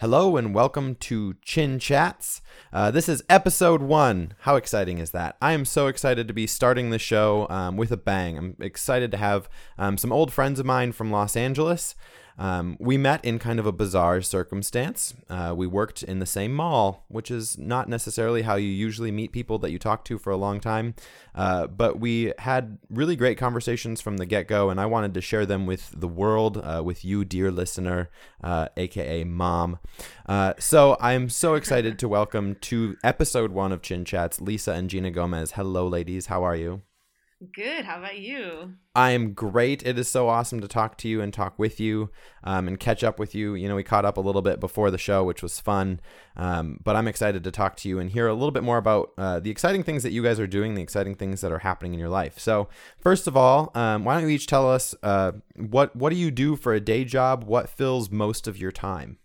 Hello and welcome to Chin Chats. Uh, this is episode one. How exciting is that? I am so excited to be starting the show um, with a bang. I'm excited to have um, some old friends of mine from Los Angeles. Um, we met in kind of a bizarre circumstance. Uh, we worked in the same mall, which is not necessarily how you usually meet people that you talk to for a long time. Uh, but we had really great conversations from the get go, and I wanted to share them with the world, uh, with you, dear listener, aka uh, mom. Uh, so I'm so excited to welcome to episode one of Chin Chats Lisa and Gina Gomez. Hello, ladies. How are you? Good. How about you? I am great. It is so awesome to talk to you and talk with you um, and catch up with you. You know, we caught up a little bit before the show, which was fun. Um, but I'm excited to talk to you and hear a little bit more about uh, the exciting things that you guys are doing, the exciting things that are happening in your life. So, first of all, um, why don't you each tell us uh, what what do you do for a day job? What fills most of your time?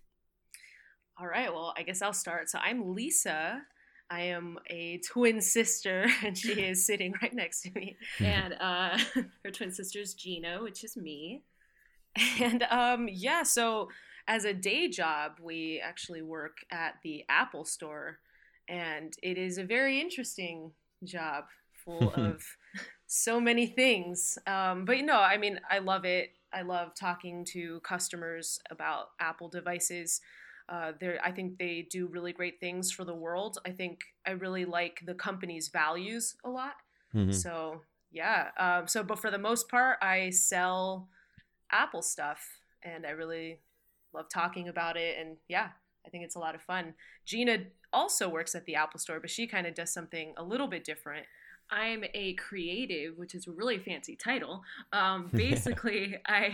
All right. Well, I guess I'll start. So I'm Lisa. I am a twin sister, and she is sitting right next to me. and uh, her twin sister is Gina, which is me. And um, yeah, so as a day job, we actually work at the Apple Store, and it is a very interesting job full of so many things. Um, but you know, I mean, I love it. I love talking to customers about Apple devices. Uh, I think they do really great things for the world. I think I really like the company's values a lot. Mm-hmm. So yeah. Um, so, but for the most part, I sell Apple stuff, and I really love talking about it. And yeah, I think it's a lot of fun. Gina also works at the Apple Store, but she kind of does something a little bit different. I'm a creative, which is a really fancy title. Um, basically, I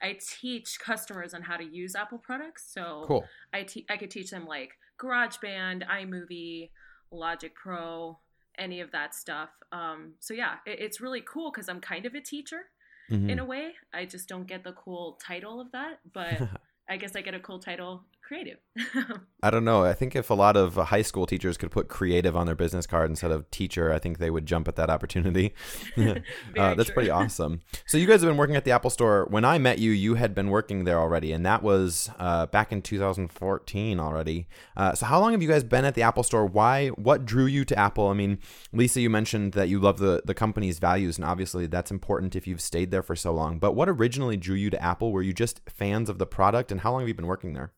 I teach customers on how to use Apple products. So cool. I te- I could teach them like GarageBand, iMovie, Logic Pro, any of that stuff. Um, so yeah, it, it's really cool because I'm kind of a teacher mm-hmm. in a way. I just don't get the cool title of that, but I guess I get a cool title creative. I don't know. I think if a lot of uh, high school teachers could put creative on their business card instead of teacher, I think they would jump at that opportunity. uh, that's pretty awesome. So you guys have been working at the Apple Store. When I met you, you had been working there already, and that was uh, back in 2014 already. Uh, so how long have you guys been at the Apple Store? Why? What drew you to Apple? I mean, Lisa, you mentioned that you love the the company's values, and obviously that's important if you've stayed there for so long. But what originally drew you to Apple? Were you just fans of the product, and how long have you been working there?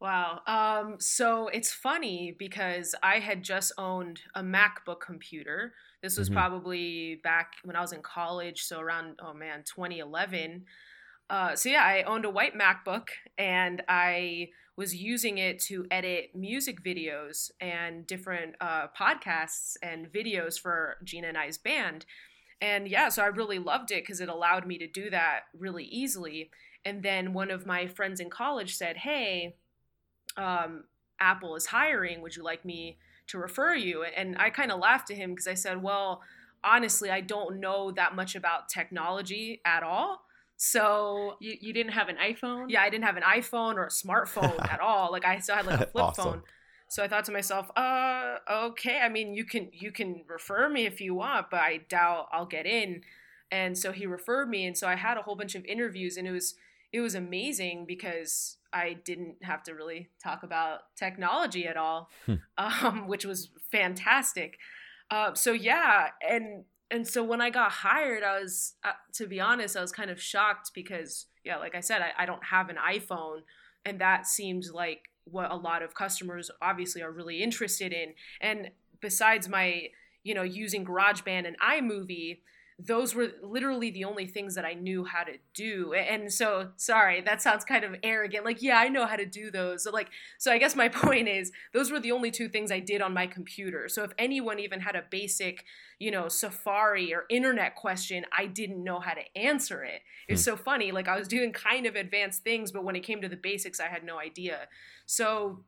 Wow. Um, so it's funny because I had just owned a MacBook computer. This was mm-hmm. probably back when I was in college, so around oh man, 2011. Uh, so yeah, I owned a white MacBook and I was using it to edit music videos and different uh, podcasts and videos for Gina and I's band. And yeah, so I really loved it because it allowed me to do that really easily. And then one of my friends in college said, "Hey." Um, Apple is hiring. Would you like me to refer you? And I kind of laughed at him because I said, well, honestly, I don't know that much about technology at all. So you, you didn't have an iPhone? Yeah, I didn't have an iPhone or a smartphone at all. Like I still had like a flip awesome. phone. So I thought to myself, uh, okay. I mean, you can you can refer me if you want, but I doubt I'll get in. And so he referred me, and so I had a whole bunch of interviews, and it was it was amazing because I didn't have to really talk about technology at all, hmm. um, which was fantastic. Uh, so yeah, and and so when I got hired, I was, uh, to be honest, I was kind of shocked because yeah, like I said, I, I don't have an iPhone, and that seems like what a lot of customers obviously are really interested in. And besides my, you know, using GarageBand and iMovie, those were literally the only things that I knew how to do. And so, sorry, that sounds kind of arrogant. Like, yeah, I know how to do those. So, like, so I guess my point is those were the only two things I did on my computer. So, if anyone even had a basic, you know, Safari or internet question, I didn't know how to answer it. It's hmm. so funny. Like, I was doing kind of advanced things, but when it came to the basics, I had no idea. So,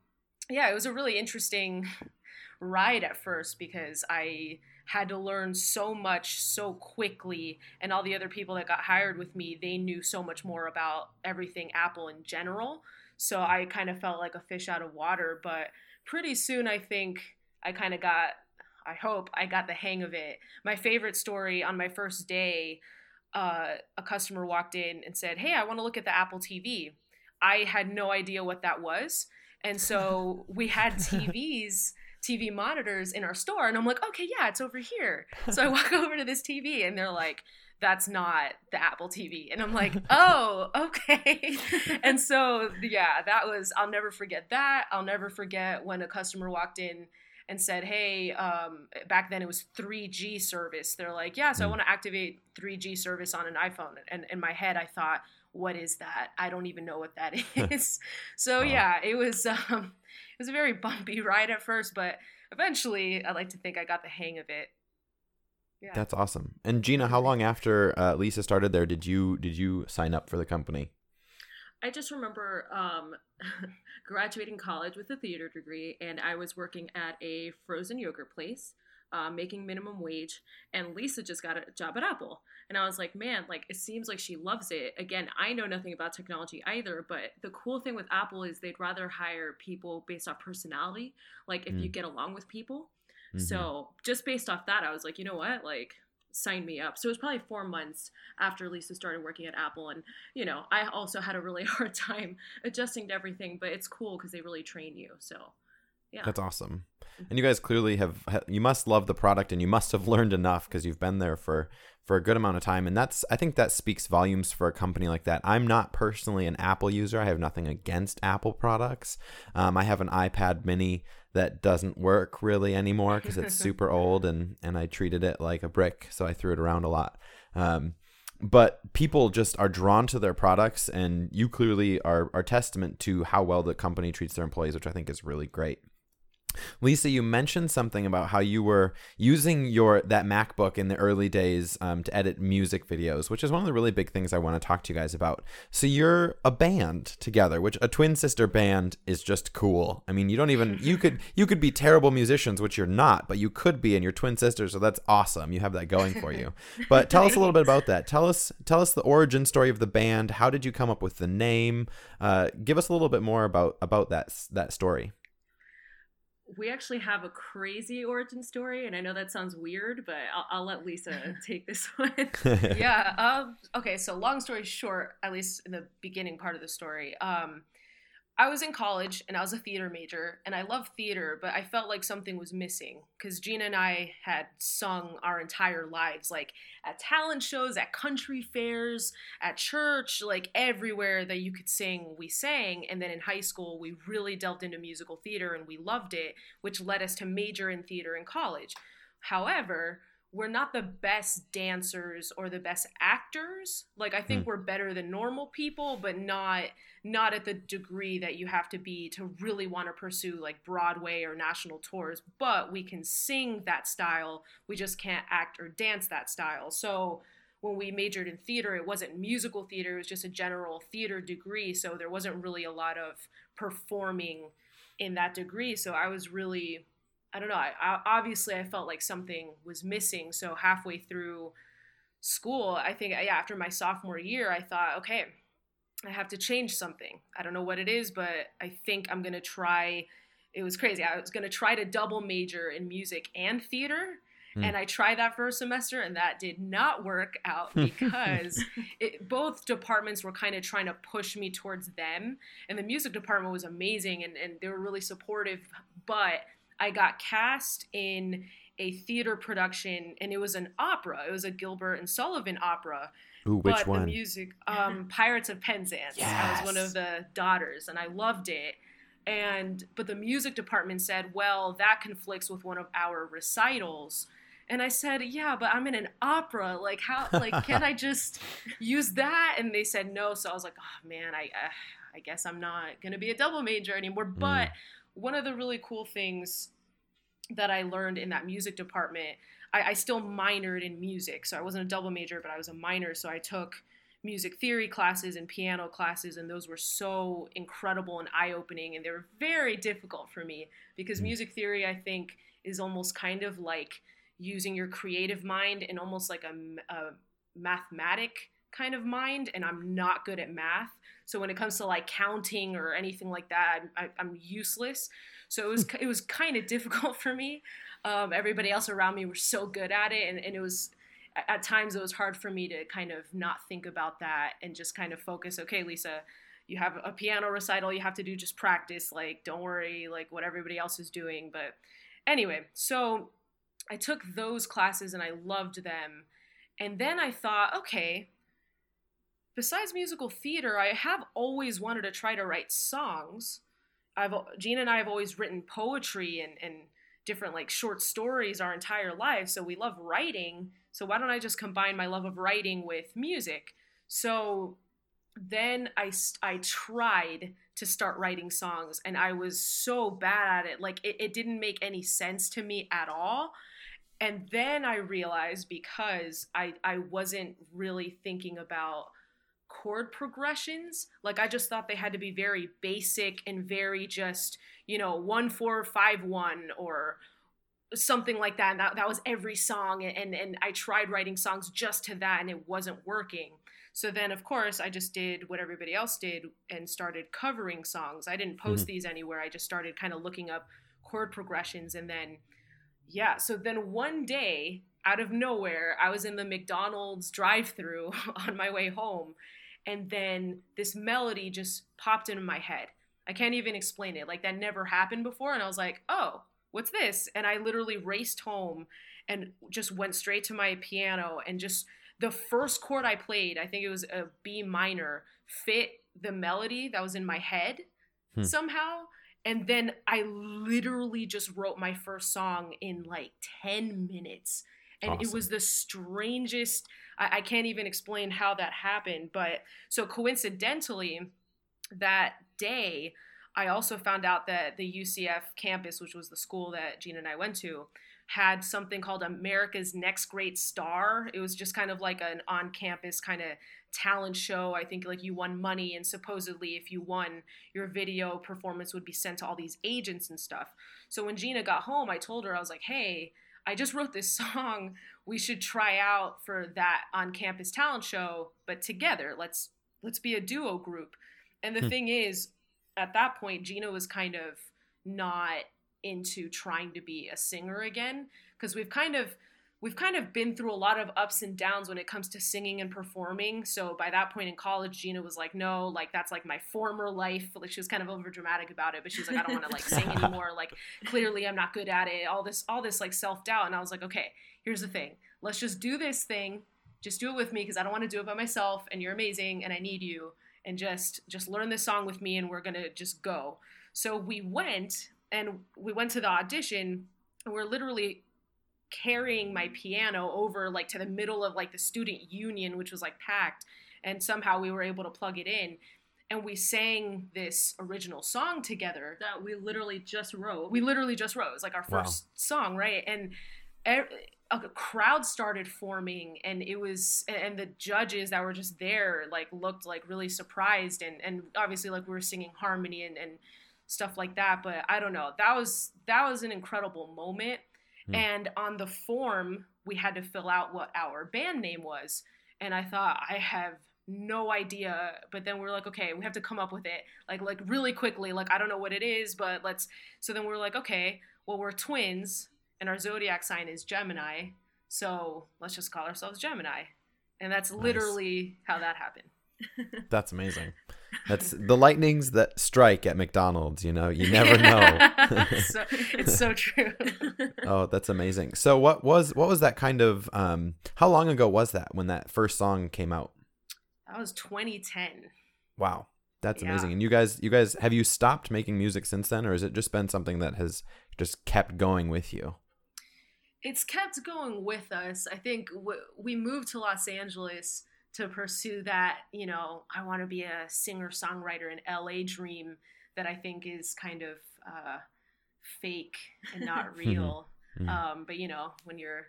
yeah, it was a really interesting ride at first because I had to learn so much so quickly and all the other people that got hired with me they knew so much more about everything apple in general so i kind of felt like a fish out of water but pretty soon i think i kind of got i hope i got the hang of it my favorite story on my first day uh, a customer walked in and said hey i want to look at the apple tv I had no idea what that was. And so we had TVs, TV monitors in our store. And I'm like, okay, yeah, it's over here. So I walk over to this TV and they're like, that's not the Apple TV. And I'm like, oh, okay. and so, yeah, that was, I'll never forget that. I'll never forget when a customer walked in and said, hey, um, back then it was 3G service. They're like, yeah, so I hmm. want to activate 3G service on an iPhone. And in my head, I thought, what is that? I don't even know what that is. so yeah, it was um, was a very bumpy ride at first, but eventually, I like to think I got the hang of it. Yeah. That's awesome. And Gina, how long after uh, Lisa started there did you did you sign up for the company? I just remember um, graduating college with a theater degree, and I was working at a frozen yogurt place, uh, making minimum wage. And Lisa just got a job at Apple, and I was like, man, like it seems like she loves it. Again, I know nothing about technology either, but the cool thing with Apple is they'd rather hire people based off personality, like if mm. you get along with people. Mm-hmm. So just based off that, I was like, you know what, like sign me up. So it was probably four months after Lisa started working at Apple. And, you know, I also had a really hard time adjusting to everything, but it's cool because they really train you. So, yeah. That's awesome. And you guys clearly have, you must love the product and you must have learned enough because you've been there for for a good amount of time. And that's i think that speaks volumes for a company like that. I'm not personally an apple user. I have nothing against apple products. Um, i have an ipad mini that doesn't work really anymore because it's super old and and i treated it like a brick so i threw it around a lot. Um, but people just are drawn to their products and you clearly are, are testament to how well the company treats their employees which i think is really great Lisa, you mentioned something about how you were using your that MacBook in the early days um, to edit music videos, which is one of the really big things I want to talk to you guys about. So you're a band together, which a twin sister band is just cool. I mean, you don't even you could you could be terrible musicians, which you're not, but you could be, and you're twin sisters, so that's awesome. You have that going for you. But tell us a little bit about that. Tell us tell us the origin story of the band. How did you come up with the name? Uh, give us a little bit more about about that that story we actually have a crazy origin story, and I know that sounds weird, but I'll, I'll let Lisa take this one. yeah. Um, okay. So, long story short, at least in the beginning part of the story, um, I was in college and I was a theater major and I love theater, but I felt like something was missing because Gina and I had sung our entire lives, like at talent shows, at country fairs, at church, like everywhere that you could sing, we sang. And then in high school, we really delved into musical theater and we loved it, which led us to major in theater in college. However, we're not the best dancers or the best actors. Like I think mm. we're better than normal people, but not not at the degree that you have to be to really want to pursue like Broadway or national tours, but we can sing that style. We just can't act or dance that style. So when we majored in theater, it wasn't musical theater, it was just a general theater degree, so there wasn't really a lot of performing in that degree. So I was really I don't know. I, I, obviously, I felt like something was missing. So halfway through school, I think yeah, after my sophomore year, I thought, okay, I have to change something. I don't know what it is, but I think I'm gonna try. It was crazy. I was gonna try to double major in music and theater. Mm. And I tried that for a semester, and that did not work out because it, both departments were kind of trying to push me towards them. And the music department was amazing, and, and they were really supportive. But I got cast in a theater production, and it was an opera. It was a Gilbert and Sullivan opera. Ooh, which but one? The music, um, Pirates of Penzance. Yes. I was one of the daughters, and I loved it. And but the music department said, "Well, that conflicts with one of our recitals." And I said, "Yeah, but I'm in an opera. Like, how? Like, can I just use that?" And they said no. So I was like, "Oh man, I, uh, I guess I'm not gonna be a double major anymore." Mm. But one of the really cool things that I learned in that music department, I, I still minored in music. So I wasn't a double major, but I was a minor. So I took music theory classes and piano classes, and those were so incredible and eye opening. And they were very difficult for me because mm. music theory, I think, is almost kind of like using your creative mind and almost like a, a mathematic kind of mind and I'm not good at math. So when it comes to like counting or anything like that, I'm, I, am useless. So it was it was kind of difficult for me. Um, everybody else around me were so good at it, and, and it was at times it was hard for me to kind of not think about that and just kind of focus. Okay, Lisa, you have a piano recital you have to do just practice like don't worry like what everybody else is doing but anyway so i took those classes and i loved them and then i thought okay besides musical theater i have always wanted to try to write songs i've gina and i have always written poetry and, and different like short stories our entire lives so we love writing so why don't i just combine my love of writing with music so then I, I tried to start writing songs and I was so bad at it. Like it, it didn't make any sense to me at all. And then I realized because I, I wasn't really thinking about chord progressions, like I just thought they had to be very basic and very just, you know, one, four, five, one, or something like that. And that, that was every song. And, and I tried writing songs just to that and it wasn't working. So then, of course, I just did what everybody else did and started covering songs. I didn't post mm-hmm. these anywhere. I just started kind of looking up chord progressions. And then, yeah, so then one day, out of nowhere, I was in the McDonald's drive through on my way home. And then this melody just popped into my head. I can't even explain it. Like that never happened before. And I was like, oh, what's this? And I literally raced home and just went straight to my piano and just the first chord I played, I think it was a B minor, fit the melody that was in my head hmm. somehow. And then I literally just wrote my first song in like 10 minutes. And awesome. it was the strangest, I, I can't even explain how that happened. But so coincidentally, that day, I also found out that the UCF campus, which was the school that Gina and I went to, had something called America's Next Great Star. It was just kind of like an on campus kind of talent show. I think like you won money, and supposedly if you won, your video performance would be sent to all these agents and stuff. So when Gina got home, I told her, I was like, hey, I just wrote this song. We should try out for that on campus talent show, but together. Let's let's be a duo group. And the hmm. thing is, at that point, Gina was kind of not into trying to be a singer again because we've kind of we've kind of been through a lot of ups and downs when it comes to singing and performing. So by that point in college, Gina was like, "No, like that's like my former life." Like she was kind of over dramatic about it, but she's like, "I don't want to like sing anymore. Like clearly I'm not good at it." All this all this like self-doubt and I was like, "Okay, here's the thing. Let's just do this thing. Just do it with me because I don't want to do it by myself and you're amazing and I need you and just just learn this song with me and we're going to just go." So we went and we went to the audition and we're literally carrying my piano over like to the middle of like the student union which was like packed and somehow we were able to plug it in and we sang this original song together that we literally just wrote we literally just wrote it was like our first wow. song right and a crowd started forming and it was and the judges that were just there like looked like really surprised and and obviously like we were singing harmony and and stuff like that. But I don't know. That was that was an incredible moment. Mm. And on the form, we had to fill out what our band name was. And I thought I have no idea but then we're like okay we have to come up with it like like really quickly like i don't know what it is but let's so then we're like okay well we're twins and our zodiac sign is gemini so let's just call ourselves gemini and that's nice. literally how that happened that's amazing that's the lightnings that strike at McDonald's. You know, you never know. so, it's so true. oh, that's amazing. So, what was what was that kind of? Um, how long ago was that when that first song came out? That was 2010. Wow, that's yeah. amazing. And you guys, you guys, have you stopped making music since then, or has it just been something that has just kept going with you? It's kept going with us. I think w- we moved to Los Angeles to pursue that, you know, I want to be a singer songwriter in LA dream that I think is kind of uh, fake and not real. Mm-hmm. um, but you know, when you're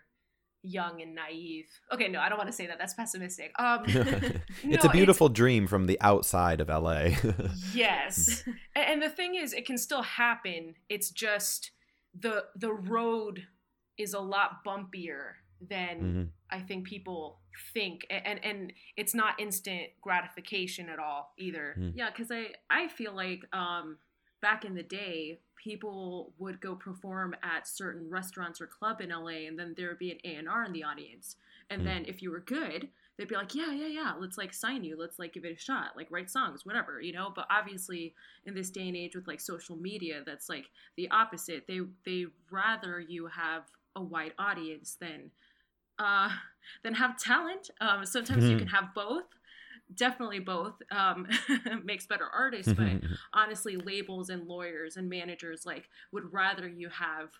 young and naive. Okay, no, I don't want to say that. That's pessimistic. Um, it's no, a beautiful it's, dream from the outside of LA. yes, and, and the thing is, it can still happen. It's just the the road is a lot bumpier than mm-hmm. I think people think and and it's not instant gratification at all either. Mm. Yeah, cuz I I feel like um back in the day people would go perform at certain restaurants or club in LA and then there would be an A&R in the audience. And mm. then if you were good, they'd be like, yeah, yeah, yeah, let's like sign you, let's like give it a shot, like write songs, whatever, you know. But obviously, in this day and age with like social media, that's like the opposite. They they rather you have a wide audience than uh than have talent. Um, sometimes mm-hmm. you can have both. Definitely both um, makes better artists, but honestly, labels and lawyers and managers like would rather you have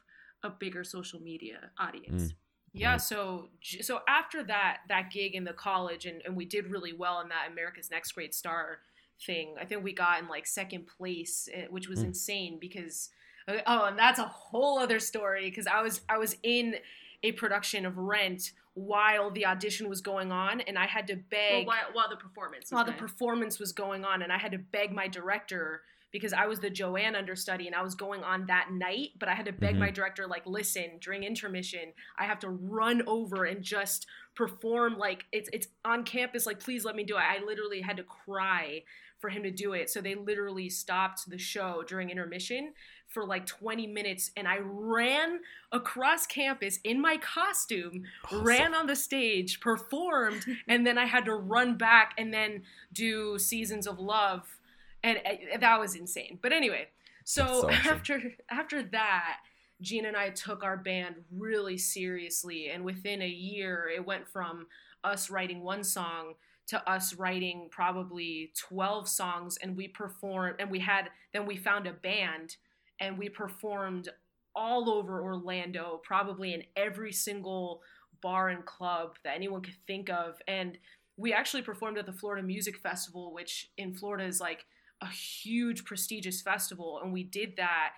a bigger social media audience. Mm. Yeah, so so after that that gig in the college and, and we did really well in that America's Next Great Star thing. I think we got in like second place, eh, which was mm. insane because uh, oh, and that's a whole other story because I was I was in a production of Rent while the audition was going on, and I had to beg well, while, while the performance while the performance was going on, and I had to beg my director because I was the Joanne understudy and I was going on that night, but I had to beg mm-hmm. my director, like, listen, during intermission, I have to run over and just perform like it's it's on campus, like, please let me do it. I literally had to cry for him to do it. So they literally stopped the show during intermission for like 20 minutes and I ran across campus in my costume, awesome. ran on the stage, performed, and then I had to run back and then do Seasons of Love and uh, that was insane. But anyway, so, awesome. after after that, Gina and I took our band really seriously, and within a year, it went from us writing one song to us writing probably 12 songs and we performed and we had then we found a band and we performed all over Orlando probably in every single bar and club that anyone could think of. And we actually performed at the Florida Music Festival which in Florida is like a huge prestigious festival. And we did that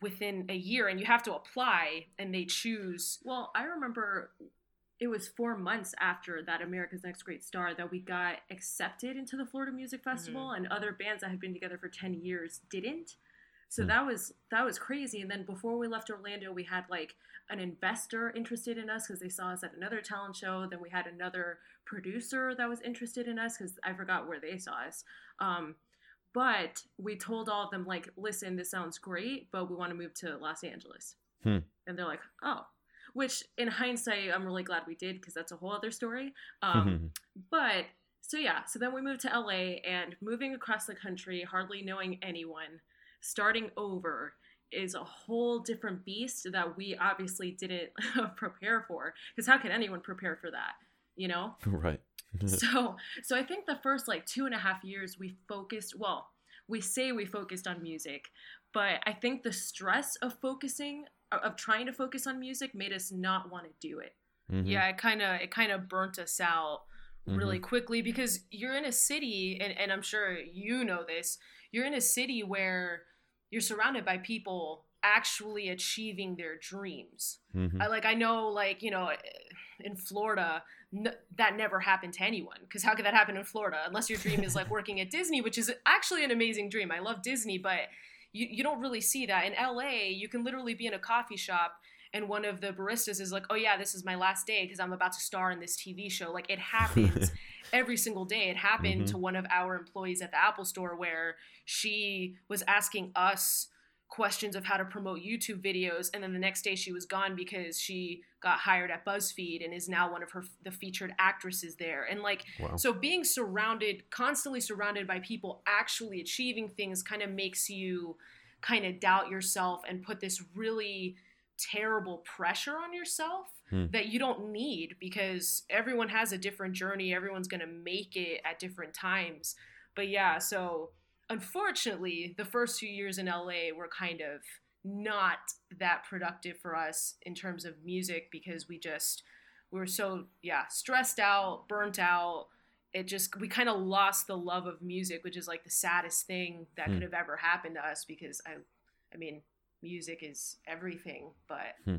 within a year and you have to apply and they choose. Well i remember it was four months after that america's next great star that we got accepted into the florida music festival mm-hmm. and other bands that had been together for 10 years didn't so mm that was that was crazy and then before we left orlando we had like an investor interested in us because they saw us at another talent show then we had another producer that was interested in us because i forgot where they saw us um, but we told all of them, like, listen, this sounds great, but we want to move to Los Angeles. Hmm. And they're like, oh. Which, in hindsight, I'm really glad we did because that's a whole other story. Um, but so, yeah, so then we moved to LA and moving across the country, hardly knowing anyone, starting over is a whole different beast that we obviously didn't prepare for. Because how can anyone prepare for that? You know? Right. so so I think the first like two and a half years we focused well, we say we focused on music, but I think the stress of focusing of trying to focus on music made us not want to do it. Mm-hmm. Yeah, it kind of it kind of burnt us out really mm-hmm. quickly because you're in a city and, and I'm sure you know this, you're in a city where you're surrounded by people actually achieving their dreams. Mm-hmm. I like I know like, you know, in Florida, n- that never happened to anyone. Because how could that happen in Florida? Unless your dream is like working at Disney, which is actually an amazing dream. I love Disney, but you, you don't really see that. In LA, you can literally be in a coffee shop and one of the baristas is like, "Oh yeah, this is my last day because I'm about to star in this TV show." Like it happens every single day. It happened mm-hmm. to one of our employees at the Apple Store where she was asking us questions of how to promote YouTube videos, and then the next day she was gone because she got hired at BuzzFeed and is now one of her the featured actresses there. And like, wow. so being surrounded, constantly surrounded by people actually achieving things, kind of makes you kind of doubt yourself and put this really terrible pressure on yourself hmm. that you don't need because everyone has a different journey. Everyone's gonna make it at different times. But yeah, so unfortunately, the first few years in LA were kind of not that productive for us in terms of music because we just we were so yeah stressed out, burnt out. It just we kind of lost the love of music, which is like the saddest thing that hmm. could have ever happened to us because I I mean music is everything, but hmm.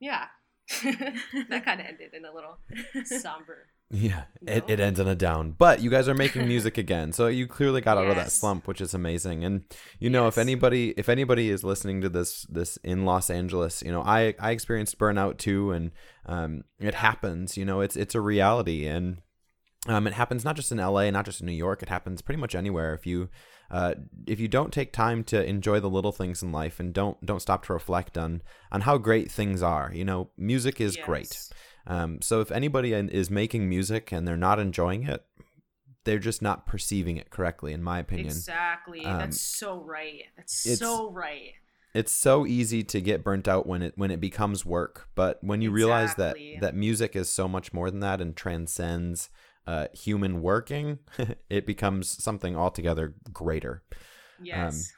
yeah. that kind of ended in a little somber yeah, no. it, it ends on a down. But you guys are making music again, so you clearly got yes. out of that slump, which is amazing. And you know, yes. if anybody if anybody is listening to this this in Los Angeles, you know, I I experienced burnout too, and um, it happens. You know, it's it's a reality, and um, it happens not just in LA, not just in New York. It happens pretty much anywhere. If you uh, if you don't take time to enjoy the little things in life and don't don't stop to reflect on on how great things are, you know, music is yes. great. Um, so if anybody is making music and they're not enjoying it, they're just not perceiving it correctly, in my opinion. Exactly. Um, That's so right. That's so right. It's so easy to get burnt out when it when it becomes work, but when you exactly. realize that that music is so much more than that and transcends uh, human working, it becomes something altogether greater. Yes.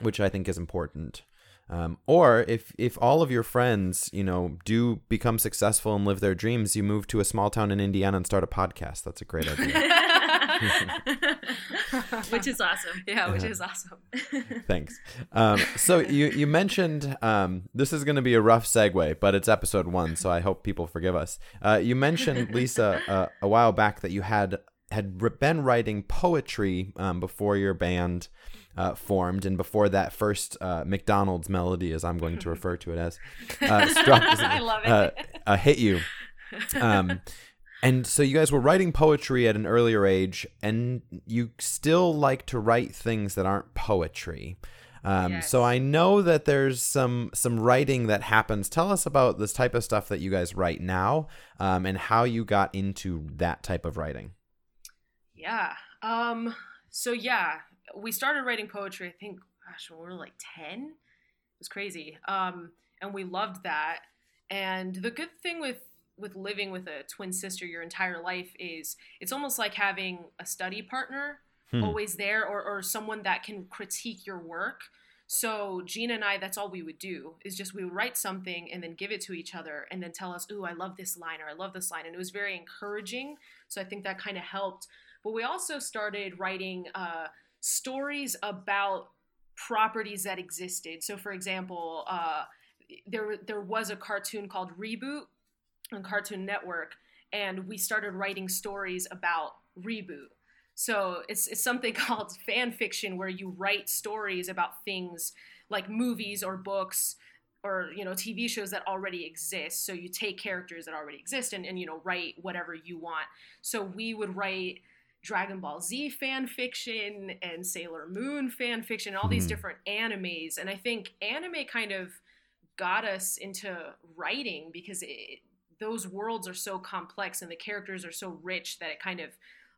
Um, which I think is important. Um, or if if all of your friends, you know, do become successful and live their dreams, you move to a small town in Indiana and start a podcast. That's a great idea. which is awesome. Yeah, which is awesome. Thanks. Um, so you you mentioned um, this is going to be a rough segue, but it's episode one, so I hope people forgive us. Uh, you mentioned Lisa uh, a while back that you had had been writing poetry um, before your band uh, formed, and before that first uh, McDonald's melody, as I'm going to refer to it as, uh, struck, I love it. Uh, uh, hit you. Um, and so you guys were writing poetry at an earlier age, and you still like to write things that aren't poetry. Um, yes. So I know that there's some some writing that happens. Tell us about this type of stuff that you guys write now, um, and how you got into that type of writing. Yeah. Um. So yeah, we started writing poetry. I think, gosh, when we were like ten, it was crazy. Um, and we loved that. And the good thing with with living with a twin sister your entire life is it's almost like having a study partner hmm. always there or, or someone that can critique your work so Gina and I, that's all we would do is just we would write something and then give it to each other and then tell us, "Ooh, I love this line or I love this line," and it was very encouraging. So I think that kind of helped. But we also started writing uh, stories about properties that existed. So, for example, uh, there there was a cartoon called Reboot on Cartoon Network, and we started writing stories about Reboot. So it's it's something called fan fiction where you write stories about things like movies or books or you know TV shows that already exist. So you take characters that already exist and, and you know write whatever you want. So we would write Dragon Ball Z fan fiction and Sailor Moon fan fiction, all mm-hmm. these different animes. And I think anime kind of got us into writing because it, those worlds are so complex and the characters are so rich that it kind of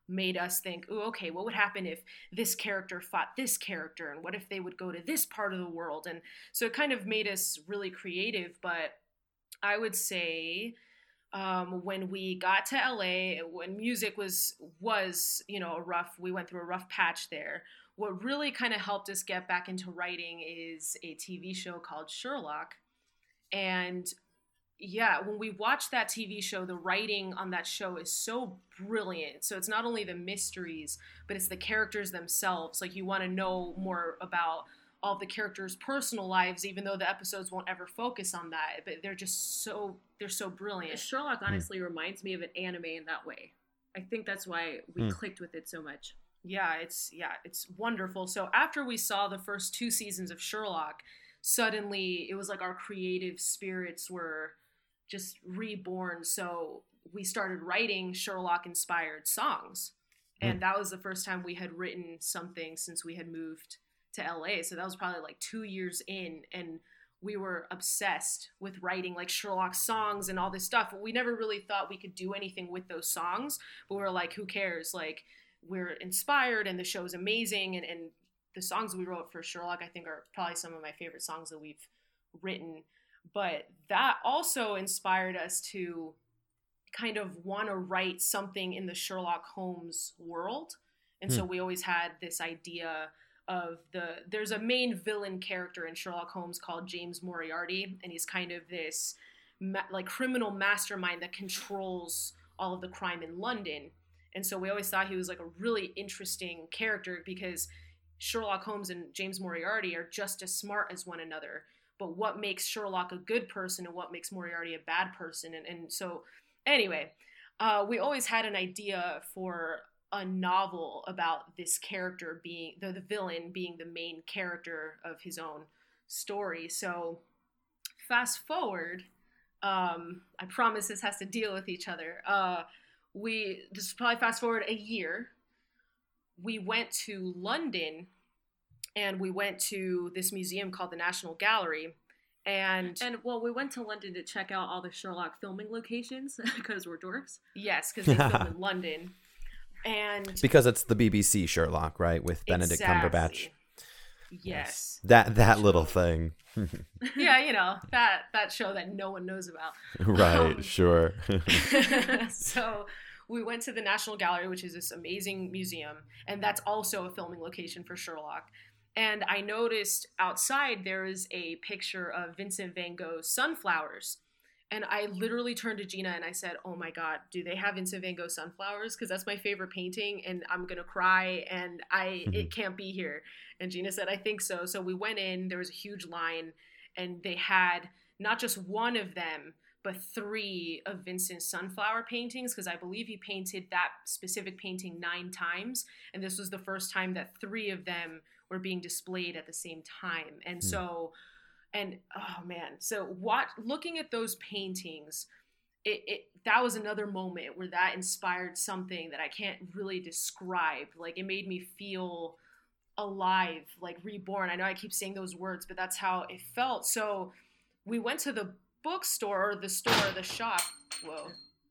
made us think, oh, okay, what would happen if this character fought this character? And what if they would go to this part of the world? And so it kind of made us really creative. But I would say um, when we got to LA, when music was was you know a rough, we went through a rough patch there. What really kind of helped us get back into writing is a TV show called Sherlock, and yeah, when we watch that TV show, the writing on that show is so brilliant. So it's not only the mysteries, but it's the characters themselves. Like you want to know more about all the characters' personal lives, even though the episodes won't ever focus on that. But they're just so they're so brilliant. Sherlock hmm. honestly mm. reminds me of an anime in that way. I think that's why we mm. clicked with it so much. Yeah, it's yeah, it's wonderful. So after we saw the first two seasons of Sherlock, suddenly it was like our creative spirits were just reborn. So we started writing Sherlock inspired songs. Mm. And that was the first time we had written something since we had moved to LA. So that was probably like two years in, and we were obsessed with writing like Sherlock songs and all this stuff. We never really thought we could do anything with those songs, but we were like, who cares? Like, we're inspired, and the show is amazing. And, and the songs we wrote for Sherlock, I think, are probably some of my favorite songs that we've written. But that also inspired us to kind of want to write something in the Sherlock Holmes world. And hmm. so we always had this idea of the there's a main villain character in Sherlock Holmes called James Moriarty and he's kind of this ma- like criminal mastermind that controls all of the crime in London. And so we always thought he was like a really interesting character because Sherlock Holmes and James Moriarty are just as smart as one another. But what makes Sherlock a good person and what makes Moriarty a bad person? And, and so, anyway, uh, we always had an idea for a novel about this character being the, the villain being the main character of his own story. So fast forward, um, I promise this has to deal with each other. Uh, we just probably fast forward a year. We went to London and we went to this museum called the National Gallery And and well, we went to London to check out all the Sherlock filming locations because we're dorks. Yes, because they film in London. And because it's the BBC Sherlock, right, with Benedict exactly. Cumberbatch. Yes. yes. That that little thing. yeah, you know that that show that no one knows about. Right. Um, sure. so we went to the National Gallery, which is this amazing museum, and that's also a filming location for Sherlock. And I noticed outside there is a picture of Vincent van Gogh's sunflowers. And I literally turned to Gina and I said, Oh my God, do they have Vincent van Gogh sunflowers? Because that's my favorite painting and I'm going to cry and I mm-hmm. it can't be here. And Gina said, I think so. So we went in, there was a huge line, and they had not just one of them, but three of Vincent's sunflower paintings because I believe he painted that specific painting nine times. And this was the first time that three of them were being displayed at the same time. And mm. so, and oh man, so what looking at those paintings, it, it that was another moment where that inspired something that I can't really describe. Like it made me feel alive, like reborn. I know I keep saying those words, but that's how it felt. So we went to the bookstore or the store, the shop. Whoa,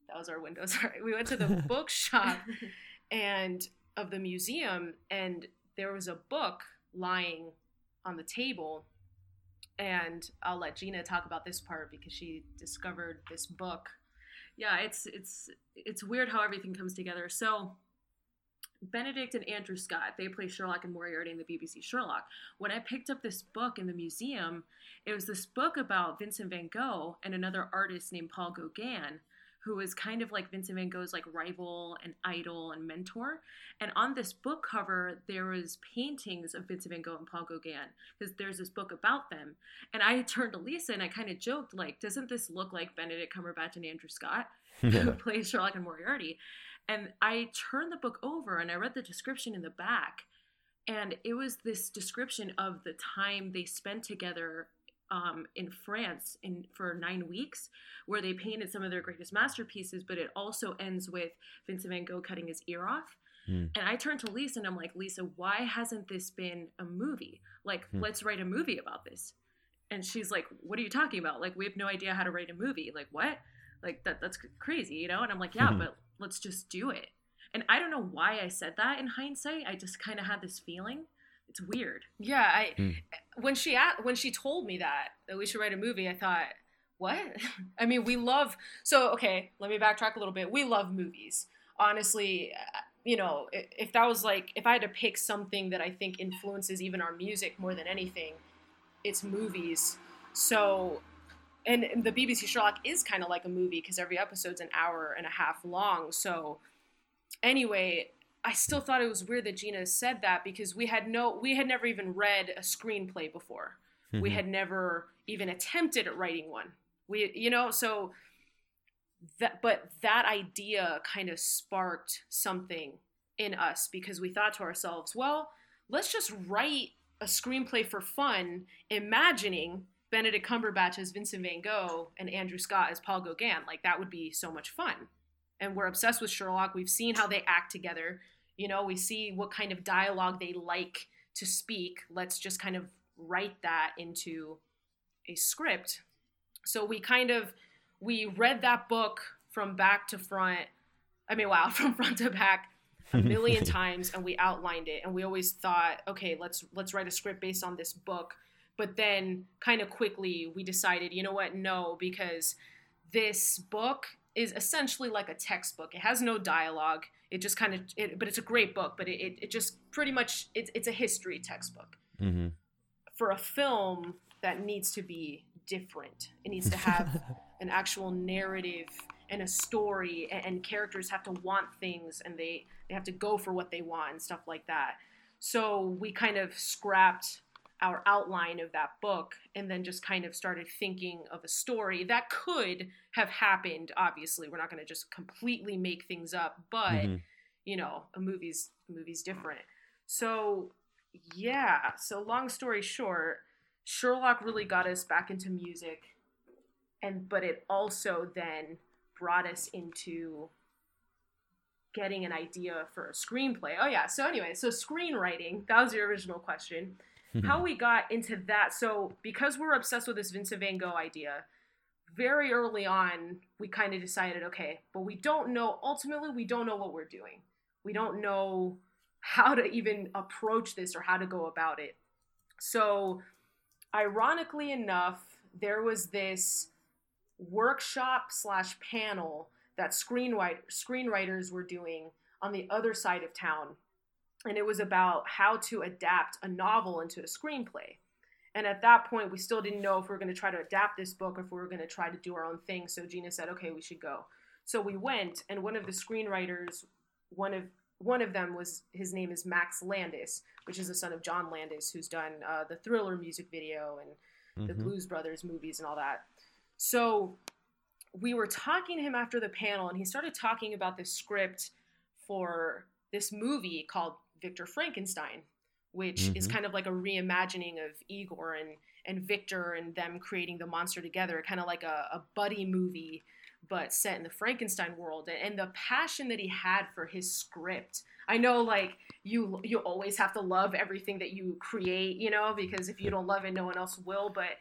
that was our window. Sorry. We went to the bookshop and of the museum, and there was a book lying on the table. And I'll let Gina talk about this part because she discovered this book. Yeah, it's it's it's weird how everything comes together. So Benedict and Andrew Scott, they play Sherlock and Moriarty in the BBC Sherlock. When I picked up this book in the museum, it was this book about Vincent van Gogh and another artist named Paul Gauguin, who was kind of like Vincent van Gogh's like rival and idol and mentor. And on this book cover, there was paintings of Vincent van Gogh and Paul Gauguin because there's this book about them. And I turned to Lisa and I kind of joked like, doesn't this look like Benedict Cumberbatch and Andrew Scott, who plays Sherlock and Moriarty? And I turned the book over and I read the description in the back. And it was this description of the time they spent together um, in France in for nine weeks, where they painted some of their greatest masterpieces. But it also ends with Vincent Van Gogh cutting his ear off. Mm. And I turned to Lisa and I'm like, Lisa, why hasn't this been a movie? Like, mm. let's write a movie about this. And she's like, What are you talking about? Like, we have no idea how to write a movie. Like, what? Like that that's crazy, you know? And I'm like, Yeah, mm-hmm. but let's just do it. And I don't know why I said that in hindsight. I just kind of had this feeling. It's weird. Yeah, I mm. when she at, when she told me that that we should write a movie, I thought, what? I mean, we love so okay, let me backtrack a little bit. We love movies. Honestly, you know, if that was like if I had to pick something that I think influences even our music more than anything, it's movies. So and, and the BBC Sherlock is kind of like a movie because every episode's an hour and a half long. So anyway, I still thought it was weird that Gina said that because we had no we had never even read a screenplay before. Mm-hmm. We had never even attempted at writing one. We you know, so that but that idea kind of sparked something in us because we thought to ourselves, well, let's just write a screenplay for fun, imagining Benedict Cumberbatch as Vincent Van Gogh and Andrew Scott as Paul Gauguin. Like that would be so much fun. And we're obsessed with Sherlock. We've seen how they act together. You know, we see what kind of dialogue they like to speak. Let's just kind of write that into a script. So we kind of we read that book from back to front. I mean, wow, from front to back a million times and we outlined it and we always thought, okay, let's let's write a script based on this book but then kind of quickly we decided, you know what? No, because this book is essentially like a textbook. It has no dialogue. It just kind of, it, but it's a great book. But it, it, it just pretty much it's it's a history textbook. Mm-hmm. For a film that needs to be different, it needs to have an actual narrative and a story, and, and characters have to want things, and they they have to go for what they want and stuff like that. So we kind of scrapped our outline of that book and then just kind of started thinking of a story that could have happened obviously. We're not going to just completely make things up but mm-hmm. you know a movie's a movie's different. So yeah. So long story short sherlock really got us back into music and but it also then brought us into getting an idea for a screenplay. Oh yeah. So anyway so screenwriting that was your original question Mm-hmm. how we got into that. So because we're obsessed with this Vincent Van Gogh idea, very early on we kind of decided, okay, but we don't know. Ultimately, we don't know what we're doing. We don't know how to even approach this or how to go about it. So, ironically enough, there was this workshop slash panel that screenwriter, screenwriters were doing on the other side of town. And it was about how to adapt a novel into a screenplay. And at that point, we still didn't know if we were going to try to adapt this book or if we were going to try to do our own thing. So Gina said, okay, we should go. So we went, and one of the screenwriters, one of one of them was his name is Max Landis, which is the son of John Landis, who's done uh, the Thriller music video and mm-hmm. the Blues Brothers movies and all that. So we were talking to him after the panel, and he started talking about the script for this movie called Victor Frankenstein, which mm-hmm. is kind of like a reimagining of Igor and and Victor and them creating the monster together, kind of like a, a buddy movie, but set in the Frankenstein world. And the passion that he had for his script. I know, like you, you always have to love everything that you create, you know, because if you don't love it, no one else will. But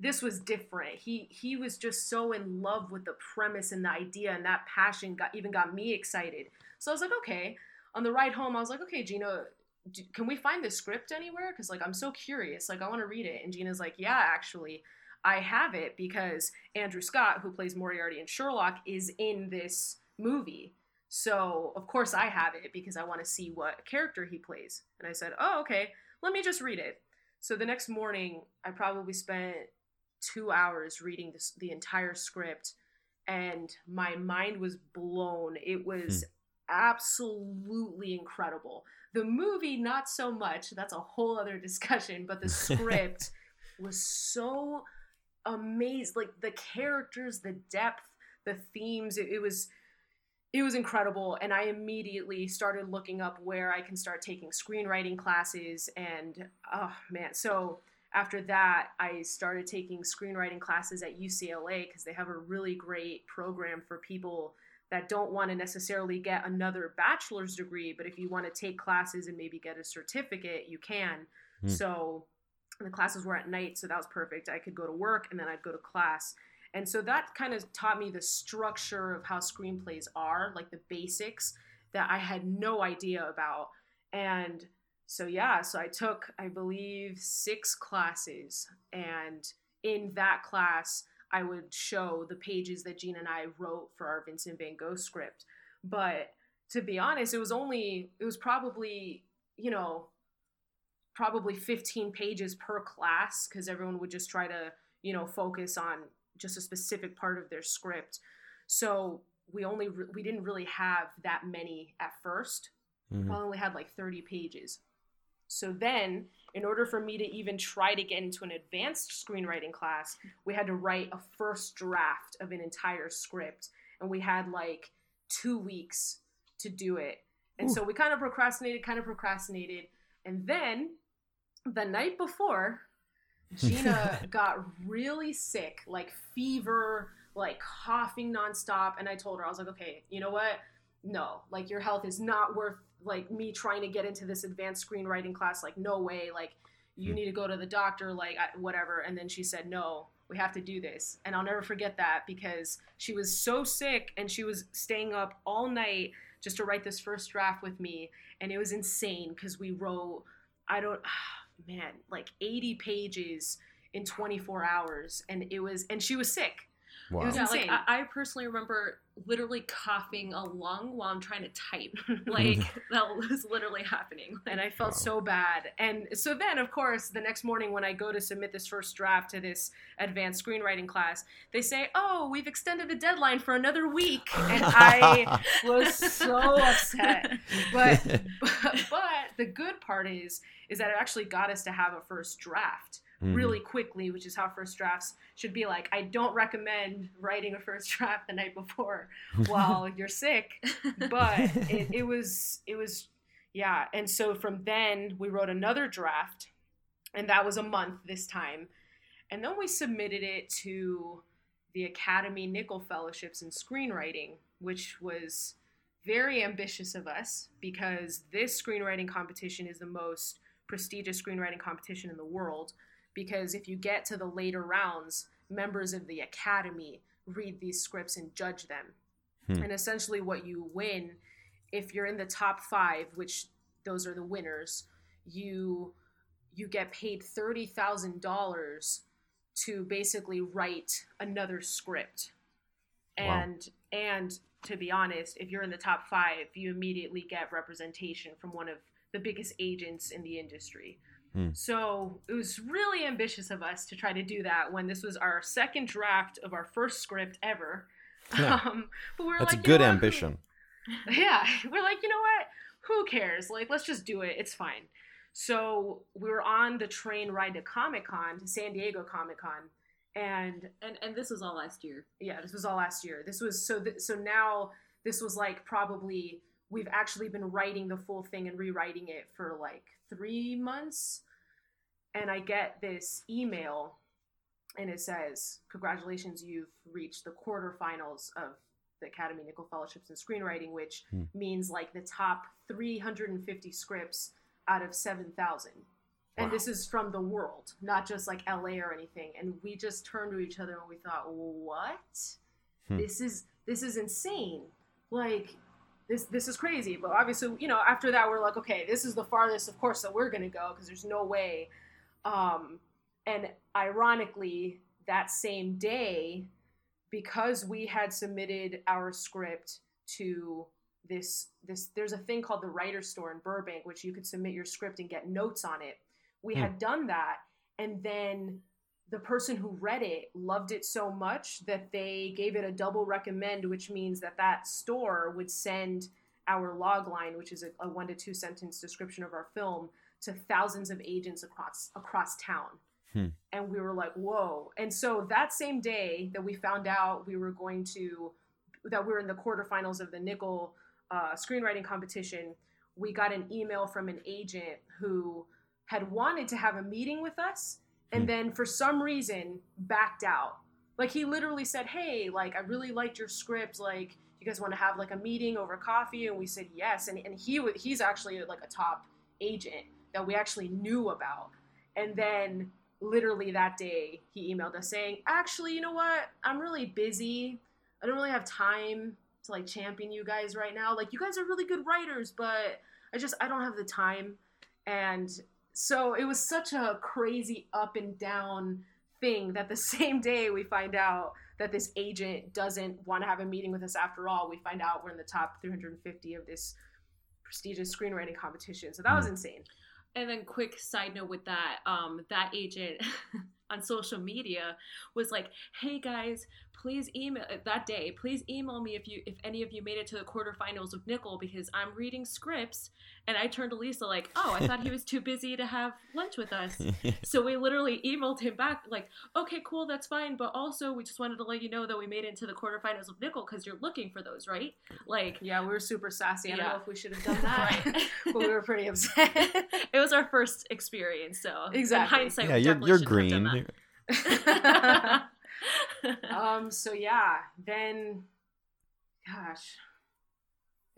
this was different. He he was just so in love with the premise and the idea, and that passion got even got me excited. So I was like, okay. On the ride home, I was like, okay, Gina, do, can we find the script anywhere? Because like I'm so curious. Like I want to read it. And Gina's like, yeah, actually, I have it because Andrew Scott, who plays Moriarty in Sherlock, is in this movie. So of course I have it because I want to see what character he plays. And I said, oh okay, let me just read it. So the next morning, I probably spent two hours reading this, the entire script, and my mind was blown. It was. Hmm. Absolutely incredible. The movie, not so much. That's a whole other discussion. But the script was so amazing. Like the characters, the depth, the themes. It, it was it was incredible and i immediately started looking up where i can start taking screenwriting classes and oh man so after that i started taking screenwriting classes at ucla because they have a really great program for people that don't want to necessarily get another bachelor's degree, but if you want to take classes and maybe get a certificate, you can. Mm. So the classes were at night, so that was perfect. I could go to work and then I'd go to class. And so that kind of taught me the structure of how screenplays are, like the basics that I had no idea about. And so, yeah, so I took, I believe, six classes. And in that class, I would show the pages that Gina and I wrote for our Vincent Van Gogh script. But to be honest, it was only, it was probably, you know, probably 15 pages per class because everyone would just try to, you know, focus on just a specific part of their script. So we only, we didn't really have that many at 1st mm-hmm. We only had like 30 pages. So then in order for me to even try to get into an advanced screenwriting class, we had to write a first draft of an entire script. And we had like two weeks to do it. And Ooh. so we kind of procrastinated, kind of procrastinated. And then the night before, Gina got really sick, like fever, like coughing nonstop. And I told her, I was like, okay, you know what? No, like your health is not worth like me trying to get into this advanced screenwriting class like no way like you hmm. need to go to the doctor like whatever. And then she said no we have to do this. And i'll never forget that because she was so sick and she was staying up all night just to write this first draft with me. And it was insane because we wrote i don't man like 80 pages in 24 hours. And it was and she was sick Wow. It was yeah, insane. like I, I, personally remember literally coughing a lung while I'm trying to type. Like that was literally happening. And I felt wow. so bad. And so then, of course, the next morning when I go to submit this first draft to this advanced screenwriting class, they say, "Oh, we've extended the deadline for another week," and I was so upset. But, but but the good part is is that it actually got us to have a first draft mm-hmm. really quickly, which is how first drafts should be like. I don't recommend writing a first draft the night before while you're sick, but it, it was it was yeah. And so from then we wrote another draft, and that was a month this time, and then we submitted it to the Academy Nicholl Fellowships in Screenwriting, which was very ambitious of us because this screenwriting competition is the most prestigious screenwriting competition in the world because if you get to the later rounds, members of the academy read these scripts and judge them. Hmm. And essentially, what you win if you're in the top five, which those are the winners, you you get paid thirty thousand dollars to basically write another script. And wow. and to be honest, if you're in the top five, you immediately get representation from one of the biggest agents in the industry. Hmm. So it was really ambitious of us to try to do that when this was our second draft of our first script ever. Yeah. Um, but we are That's like, a good ambition. Yeah, we're like, you know what? Who cares? Like, let's just do it. It's fine. So we were on the train ride to Comic Con, to San Diego Comic Con, and and and this was all last year. Yeah, this was all last year. This was so th- so now this was like probably we've actually been writing the full thing and rewriting it for like three months, and I get this email, and it says, "Congratulations, you've reached the quarterfinals of the Academy Nicholl Fellowships in Screenwriting, which hmm. means like the top 350 scripts out of 7,000. And wow. this is from the world, not just like LA or anything. And we just turned to each other and we thought, what? Hmm. This is this is insane. Like this this is crazy. But obviously, you know, after that we're like, okay, this is the farthest, of course, that we're gonna go because there's no way. Um, and ironically, that same day, because we had submitted our script to this this there's a thing called the writer store in Burbank which you could submit your script and get notes on it. We hmm. had done that and then the person who read it loved it so much that they gave it a double recommend which means that that store would send our log line which is a, a one to two sentence description of our film to thousands of agents across across town Hmm. And we were like, whoa. And so that same day that we found out we were going to, that we were in the quarterfinals of the Nicholl uh, screenwriting competition, we got an email from an agent who had wanted to have a meeting with us and hmm. then for some reason backed out. Like he literally said, "Hey, like I really liked your script. Like, you guys want to have like a meeting over coffee?" And we said yes. And and he would he's actually like a top agent that we actually knew about. And then literally that day he emailed us saying actually you know what i'm really busy i don't really have time to like champion you guys right now like you guys are really good writers but i just i don't have the time and so it was such a crazy up and down thing that the same day we find out that this agent doesn't want to have a meeting with us after all. We find out we're in the top 350 of this prestigious screenwriting competition. So that was hmm. insane. And then, quick side note with that, um, that agent on social media was like, "Hey guys, please email uh, that day. Please email me if you if any of you made it to the quarterfinals of Nicholl because I'm reading scripts and I turned to Lisa like, "Oh, I thought he was too busy to have lunch with us." so we literally emailed him back like, "Okay, cool, that's fine, but also we just wanted to let you know that we made it into the quarterfinals of Nicholl because you're looking for those, right?" Like, yeah, we were super sassy. I don't know if we should have done that, but we were pretty upset. it was our first experience, so exactly. In hindsight, yeah, you're, you're green. um. So yeah, then, gosh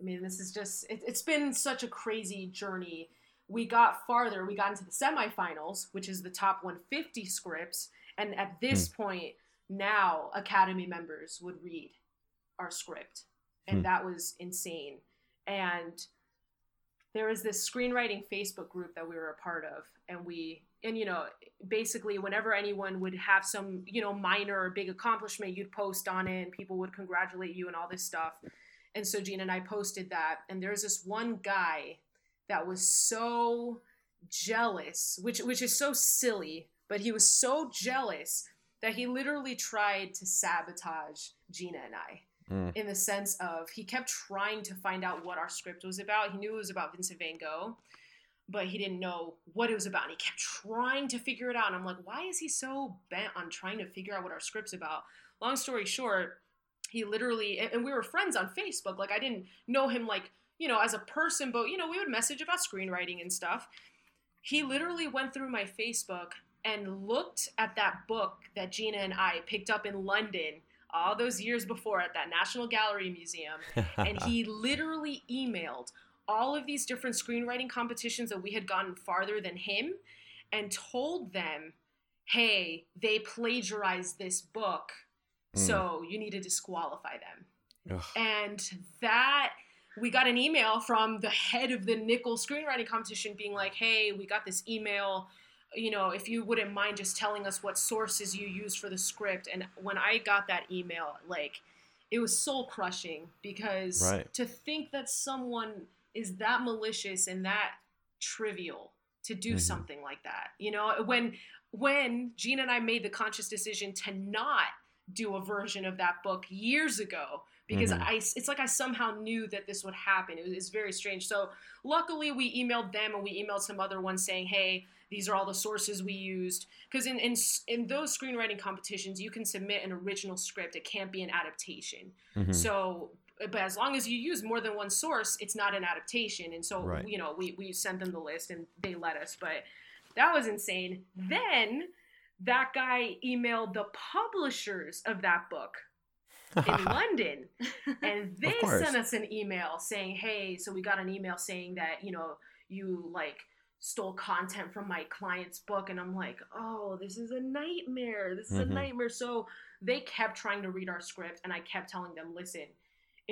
I mean, this is just, it, it's been such a crazy journey. We got farther, we got into the semifinals, which is the top 150 scripts. And at this hmm. point, now Academy members would read our script. And hmm. that was insane. And there was this screenwriting Facebook group that we were a part of. And we, and you know, basically, whenever anyone would have some, you know, minor or big accomplishment, you'd post on it and people would congratulate you and all this stuff. And so Gina and I posted that, and there's this one guy that was so jealous, which which is so silly, but he was so jealous that he literally tried to sabotage Gina and I. Mm. In the sense of he kept trying to find out what our script was about. He knew it was about Vincent Van Gogh, but he didn't know what it was about. And he kept trying to figure it out. And I'm like, why is he so bent on trying to figure out what our script's about? Long story short, he literally and we were friends on Facebook. Like I didn't know him like, you know, as a person, but you know, we would message about screenwriting and stuff. He literally went through my Facebook and looked at that book that Gina and I picked up in London all those years before at that National Gallery Museum and he literally emailed all of these different screenwriting competitions that we had gotten farther than him and told them, hey, they plagiarized this book, mm. so you need to disqualify them. Ugh. And that we got an email from the head of the Nicholl screenwriting competition being like, hey, we got this email. You know, if you wouldn't mind just telling us what sources you used for the script. And when I got that email, like, it was soul crushing because right. to think that someone is that malicious and that trivial to do mm-hmm. something like that. You know, when when Gina and I made the conscious decision to not do a version of that book years ago because mm-hmm. I it's like I somehow knew that this would happen. It was, it's very strange. So luckily we emailed them and we emailed some other ones saying, "Hey, these are all the sources we used." Because in, in in those screenwriting competitions, you can submit an original script. It can't be an adaptation. Mm-hmm. So but as long as you use more than one source, it's not an adaptation. And so, right. you know, we, we sent them the list and they let us. But that was insane. Then that guy emailed the publishers of that book in London. And they sent us an email saying, hey, so we got an email saying that, you know, you like stole content from my client's book. And I'm like, oh, this is a nightmare. This is mm-hmm. a nightmare. So they kept trying to read our script. And I kept telling them, listen,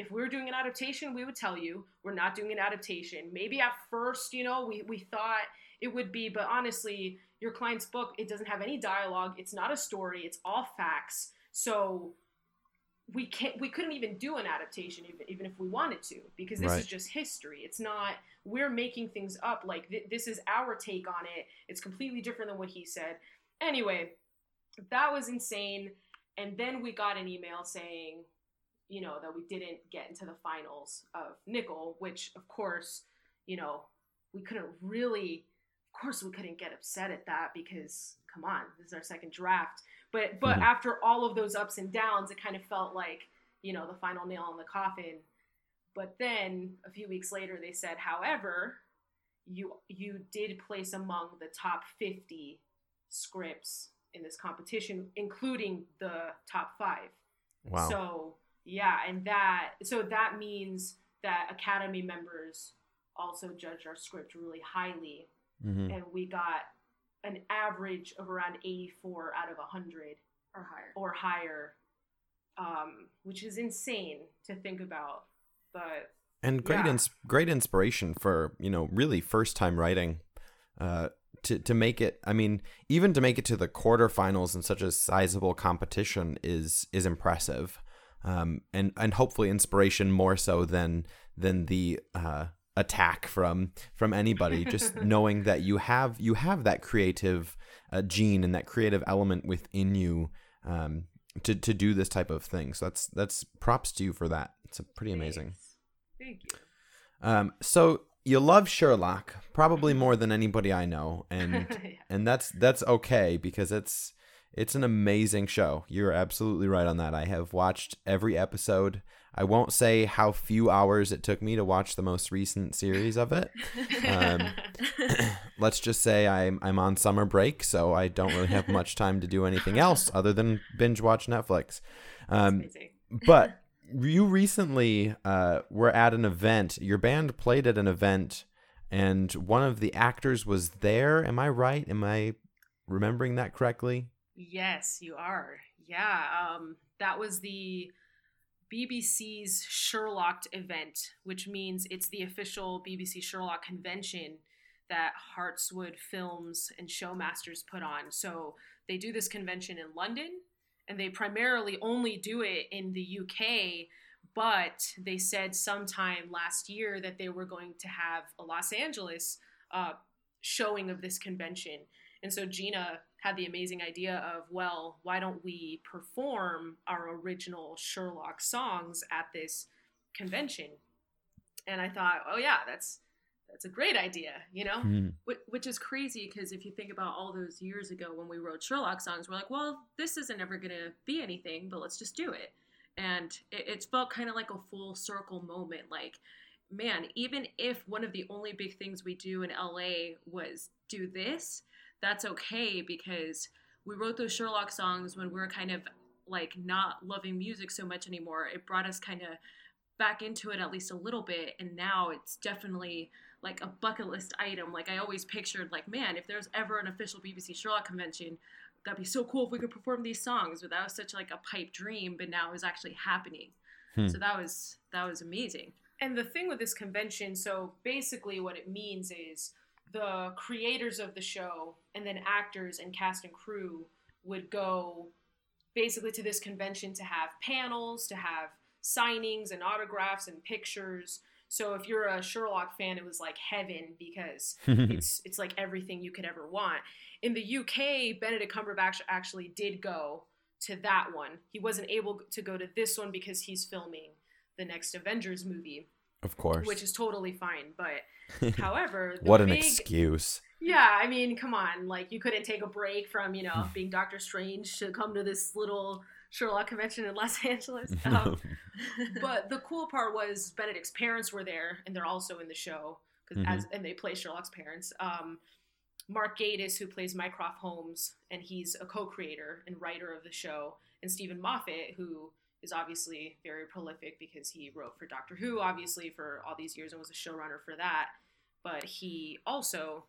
if we were doing an adaptation, we would tell you we're not doing an adaptation. Maybe at first, you know, we, we thought it would be, but honestly, your client's book, it doesn't have any dialogue. It's not a story. It's all facts. So we can't, we couldn't even do an adaptation even, even if we wanted to, because this right. is just history. It's not, we're making things up. Like th- this is our take on it. It's completely different than what he said. Anyway, that was insane. And then we got an email saying, you know, that we didn't get into the finals of Nicholl, which of course, you know, we couldn't really, of course, we couldn't get upset at that because come on, this is our second draft. But but mm-hmm. after all of those ups and downs, it kind of felt like you know the final nail in the coffin. But then a few weeks later, they said, however, you you did place among the top 50 scripts in this competition, including the top five. Wow. So yeah, and that so that means that Academy members also judged our script really highly, mm-hmm. and we got an average of around 84 out of 100 or higher or higher um, which is insane to think about but and great yeah. ins- great inspiration for you know really first time writing uh, to to make it i mean even to make it to the quarterfinals in such a sizable competition is is impressive um, and and hopefully inspiration more so than than the uh, attack from from anybody. Just knowing that you have you have that creative uh, gene and that creative element within you um, to to do this type of thing. So that's that's props to you for that. It's pretty amazing. Thank you. Um, so you love Sherlock probably more than anybody I know, and yeah. and that's that's okay because it's it's an amazing show. You're absolutely right on that. I have watched every episode. I won't say how few hours it took me to watch the most recent series of it. Um, let's just say I'm I'm on summer break, so I don't really have much time to do anything else other than binge watch Netflix. Um, but you recently uh, were at an event. Your band played at an event, and one of the actors was there. Am I right? Am I remembering that correctly? Yes, you are. Yeah, um, that was the BBC's Sherlock event, which means it's the official BBC Sherlock convention that Hartswood Films and Showmasters put on. So they do this convention in London, and they primarily only do it in the UK. But they said sometime last year that they were going to have a Los Angeles uh, showing of this convention. And so Gina had the amazing idea of, well, why don't we perform our original Sherlock songs at this convention? And I thought, oh yeah, that's that's a great idea, you know? Mm. Which is crazy because if you think about all those years ago when we wrote Sherlock songs, we're like, well, this isn't ever going to be anything, but let's just do it. And it, it felt kind of like a full circle moment. Like, man, even if one of the only big things we do in LA was do this, that's okay because we wrote those Sherlock songs when we were kind of like not loving music so much anymore. It brought us kind of back into it at least a little bit, and now it's definitely like a bucket list item. Like I always pictured, like man, if there's ever an official BBC Sherlock convention, that'd be so cool if we could perform these songs. But that was such like a pipe dream, but now it's actually happening. Hmm. So that was that was amazing. And the thing with this convention, so basically what it means is the creators of the show and then actors and cast and crew would go basically to this convention to have panels, to have signings and autographs and pictures. So if you're a Sherlock fan, it was like heaven because it's it's like everything you could ever want. In the UK, Benedict Cumberbatch actually did go to that one. He wasn't able to go to this one because he's filming the next Avengers movie. Of course. Which is totally fine. But however, what an big, excuse. Yeah, I mean, come on. Like, you couldn't take a break from, you know, being Doctor Strange to come to this little Sherlock convention in Los Angeles. Um, but the cool part was Benedict's parents were there, and they're also in the show. Mm-hmm. As, and they play Sherlock's parents. Um, Mark Gatiss, who plays Mycroft Holmes, and he's a co-creator and writer of the show, and Steven Moffat, who is obviously very prolific because he wrote for Doctor Who, obviously for all these years, and was a showrunner for that. But he also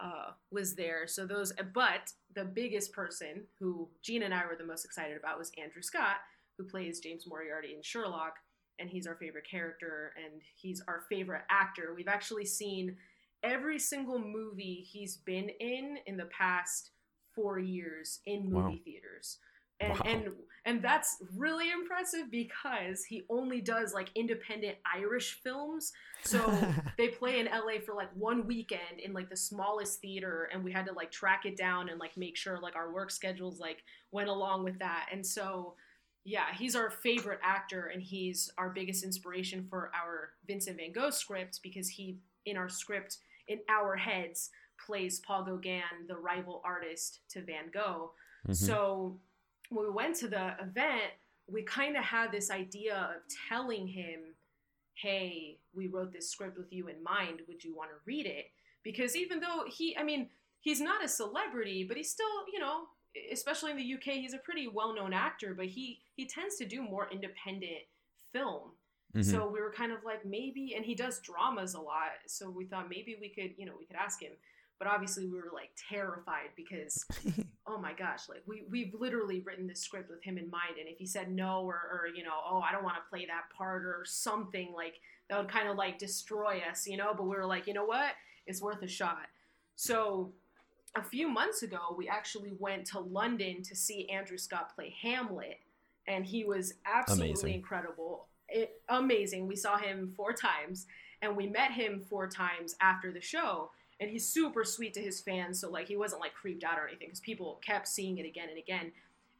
uh, was there. So those, but the biggest person who Gene and I were the most excited about was Andrew Scott, who plays James Moriarty in Sherlock, and he's our favorite character and he's our favorite actor. We've actually seen every single movie he's been in in the past four years in movie wow. theaters and wow. and and that's really impressive because he only does like independent Irish films. So they play in LA for like one weekend in like the smallest theater, and we had to like track it down and like make sure like our work schedules like went along with that. And so yeah, he's our favorite actor, and he's our biggest inspiration for our Vincent Van Gogh script because he in our script in our heads plays Paul Gauguin, the rival artist to Van Gogh. Mm-hmm. So when we went to the event, we kind of had this idea of telling him, hey, we wrote this script with you in mind. Would you want to read it? Because even though he, I mean, he's not a celebrity, but he's still, you know, especially in the UK, he's a pretty well-known actor, but he he tends to do more independent film. Mm-hmm. So we were kind of like maybe, and he does dramas a lot. So we thought maybe we could, you know, we could ask him but obviously we were like terrified because oh my gosh like we, we've literally written this script with him in mind and if he said no or, or you know oh i don't want to play that part or something like that would kind of like destroy us you know? But we were like you know what? It's worth a shot. So a few months ago we actually went to london to see andrew scott play hamlet and he was absolutely amazing. incredible. It, amazing. We saw him four times and we met him four times after the show and he's super sweet to his fans. So like he wasn't like creeped out or anything because people kept seeing it again and again.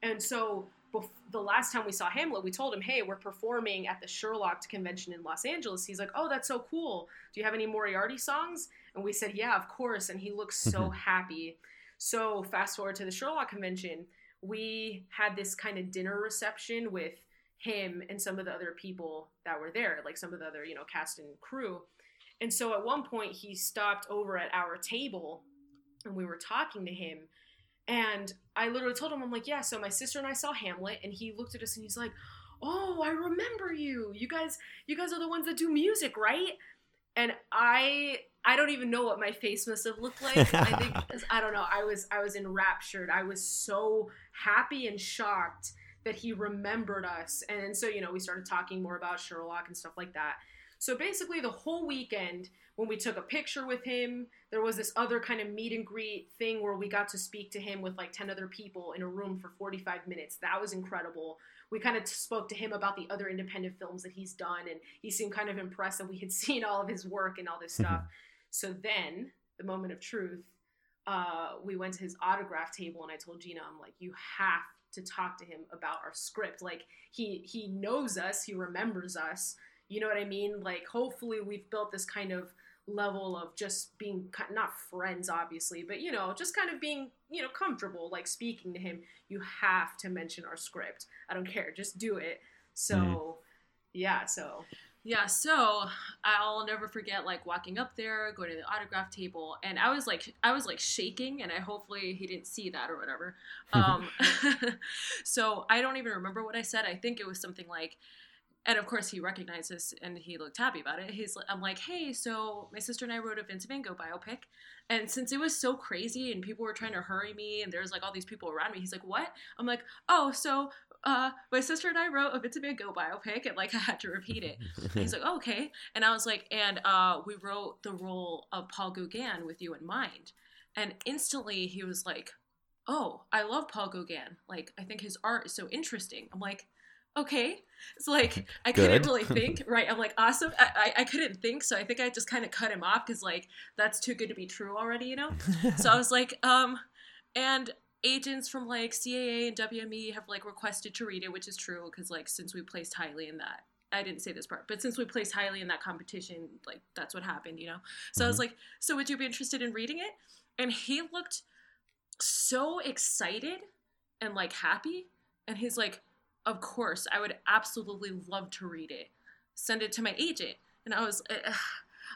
And so bef- the last time we saw Hamlet, we told him, "Hey, we're performing at the Sherlock convention in Los Angeles." He's like, "Oh, that's so cool. Do you have any Moriarty songs?" And we said, "Yeah, of course." And he looks so mm-hmm. happy. So fast forward to the Sherlock convention, we had this kind of dinner reception with him and some of the other people that were there, like some of the other, you know, cast and crew. And so at one point, he stopped over at our table and we were talking to him. And I literally told him, I'm like, yeah, so my sister and I saw Hamlet. And he looked at us and he's like, oh, I remember you. You guys, you guys are the ones that do music, right? And I, I don't even know what my face must have looked like. I think, I don't know. I was, I was enraptured. I was so happy and shocked that he remembered us. And so, you know, we started talking more about Sherlock and stuff like that. So basically, the whole weekend, when we took a picture with him, there was this other kind of meet and greet thing where we got to speak to him with like 10 other people in a room for 45 minutes. That was incredible. We kind of spoke to him about the other independent films that he's done, and he seemed kind of impressed that we had seen all of his work and all this stuff. so then, the moment of truth, uh, we went to his autograph table, and I told Gina, I'm like, you have to talk to him about our script. Like he he knows us, he remembers us you know what I mean? Like, hopefully, we've built this kind of level of just being not friends, obviously, but you know, just kind of being you know comfortable, like speaking to him. You have to mention our script. I don't care, just do it. So, mm. yeah, so. Yeah, so I'll never forget like walking up there, going to the autograph table, and I was like, I was like shaking, and I hopefully he didn't see that or whatever. Um, so I don't even remember what I said. I think it was something like, and of course he recognized this and he looked happy about it. He's I'm like, hey, so my sister and I wrote a Vince Van Gogh biopic, and since it was so crazy and people were trying to hurry me and there's like all these people around me, he's like, what? I'm like, oh, so uh, my sister and I wrote a Vince Van Gogh biopic, and like I had to repeat it. He's like, oh, okay, and I was like, and uh, we wrote the role of Paul Gauguin with you in mind, and instantly he was like, oh, I love Paul Gauguin. Like I think his art is so interesting. I'm like okay. It's like I couldn't really think, right? I'm like, awesome. I, I, I couldn't think, so I think I just kind of cut him off because like that's too good to be true already, you know. so I was like, um, and agents from like CAA and WME have like requested to read it, which is true because like since we placed highly in that. I didn't say this part, but since we placed highly in that competition, like that's what happened, you know? So mm-hmm. I was mm-hmm. like, so would you be interested in reading it? And he looked so excited and like happy. And he's like, of course, I would absolutely love to read it. Send it to my agent. And I was, uh,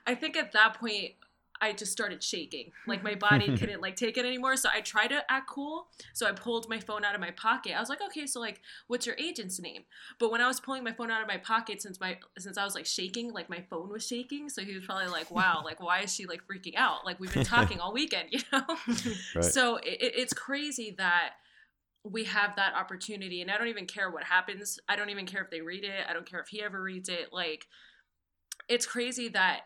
I think at that point, I just started shaking. Like my body couldn't like take it anymore. So I tried to act cool. So I pulled my phone out of my pocket. I was like, okay, so like, what's your agent's name? But when I was pulling my phone out of my pocket, since my since I was like shaking, like my phone was shaking. So he was probably like, wow, like why is she like freaking out? Like we've been talking all weekend, you know. Right. So it, it's crazy that we have that opportunity and i don't even care what happens. I don't even care if they read it. I don't care if he ever reads it. Like it's crazy that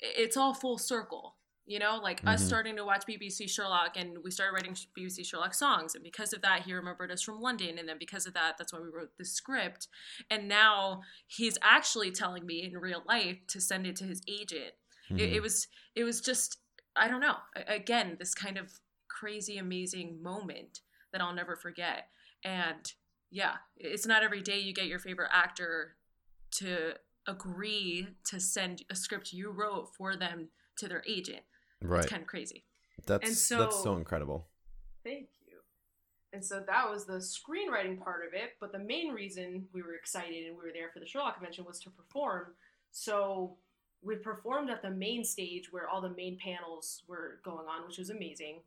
it's all full circle you know? Like mm-hmm. us starting to watch bbc sherlock and we started writing bbc sherlock songs and because of that he remembered us from london and then because of that that's why we wrote the script. And now he's actually telling me in real life to send it to his agent. Mm-hmm. it, it was it was just i don't know. Again this kind of crazy amazing moment that I'll never forget. And yeah, it's not every day you get your favorite actor to agree to send a script you wrote for them to their agent. Right. It's kind of crazy. That's so, that's so incredible. Thank you. And so that was the screenwriting part of it, but the main reason we were excited and we were there for the Sherlock convention was to perform. So we performed at the main stage where all the main panels were going on, which was amazing.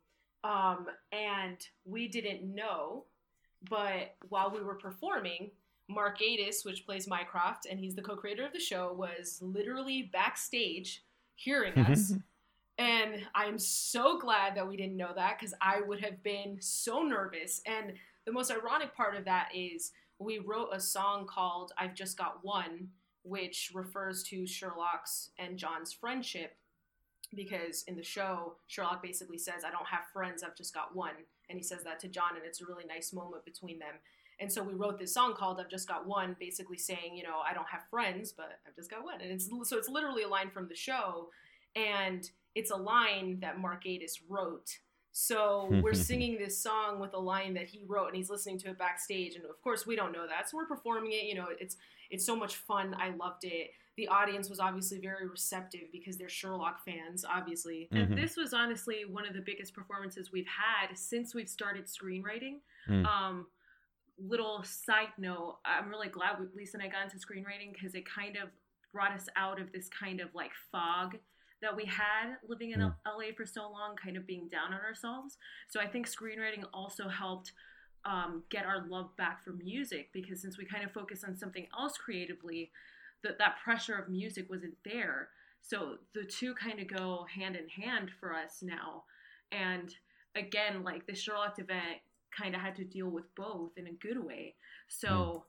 Um, and we didn't know, but while we were performing, Mark Gatiss, which plays Mycroft, and he's the co-creator of the show, was literally backstage hearing us. and I'm so glad that we didn't know that because I would have been so nervous. And the most ironic part of that is we wrote a song called I've Just Got One, which refers to Sherlock's and John's friendship because in the show, Sherlock basically says, I don't have friends, I've just got one. And he says that to John, and it's a really nice moment between them. And so we wrote this song called I've Just Got One, basically saying, you know, I don't have friends, but I've just got one. And it's so it's literally a line from the show. And it's a line that Mark Gatiss wrote. So we're singing this song with a line that he wrote and he's listening to it backstage. And of course we don't know that. So we're performing it, you know, it's it's so much fun. I loved it the audience was obviously very receptive because they're Sherlock fans, obviously. Mm-hmm. And this was honestly one of the biggest performances we've had since we've started screenwriting. Mm. Um, little side note, I'm really glad Lisa and I got into screenwriting because it kind of brought us out of this kind of like fog that we had living in mm. LA for so long, kind of being down on ourselves. So I think screenwriting also helped um, get our love back for music because since we kind of focus on something else creatively, that that pressure of music wasn't there. So the two kind of go hand in hand for us now. And again, like the Sherlock event kind of had to deal with both in a good way. So mm.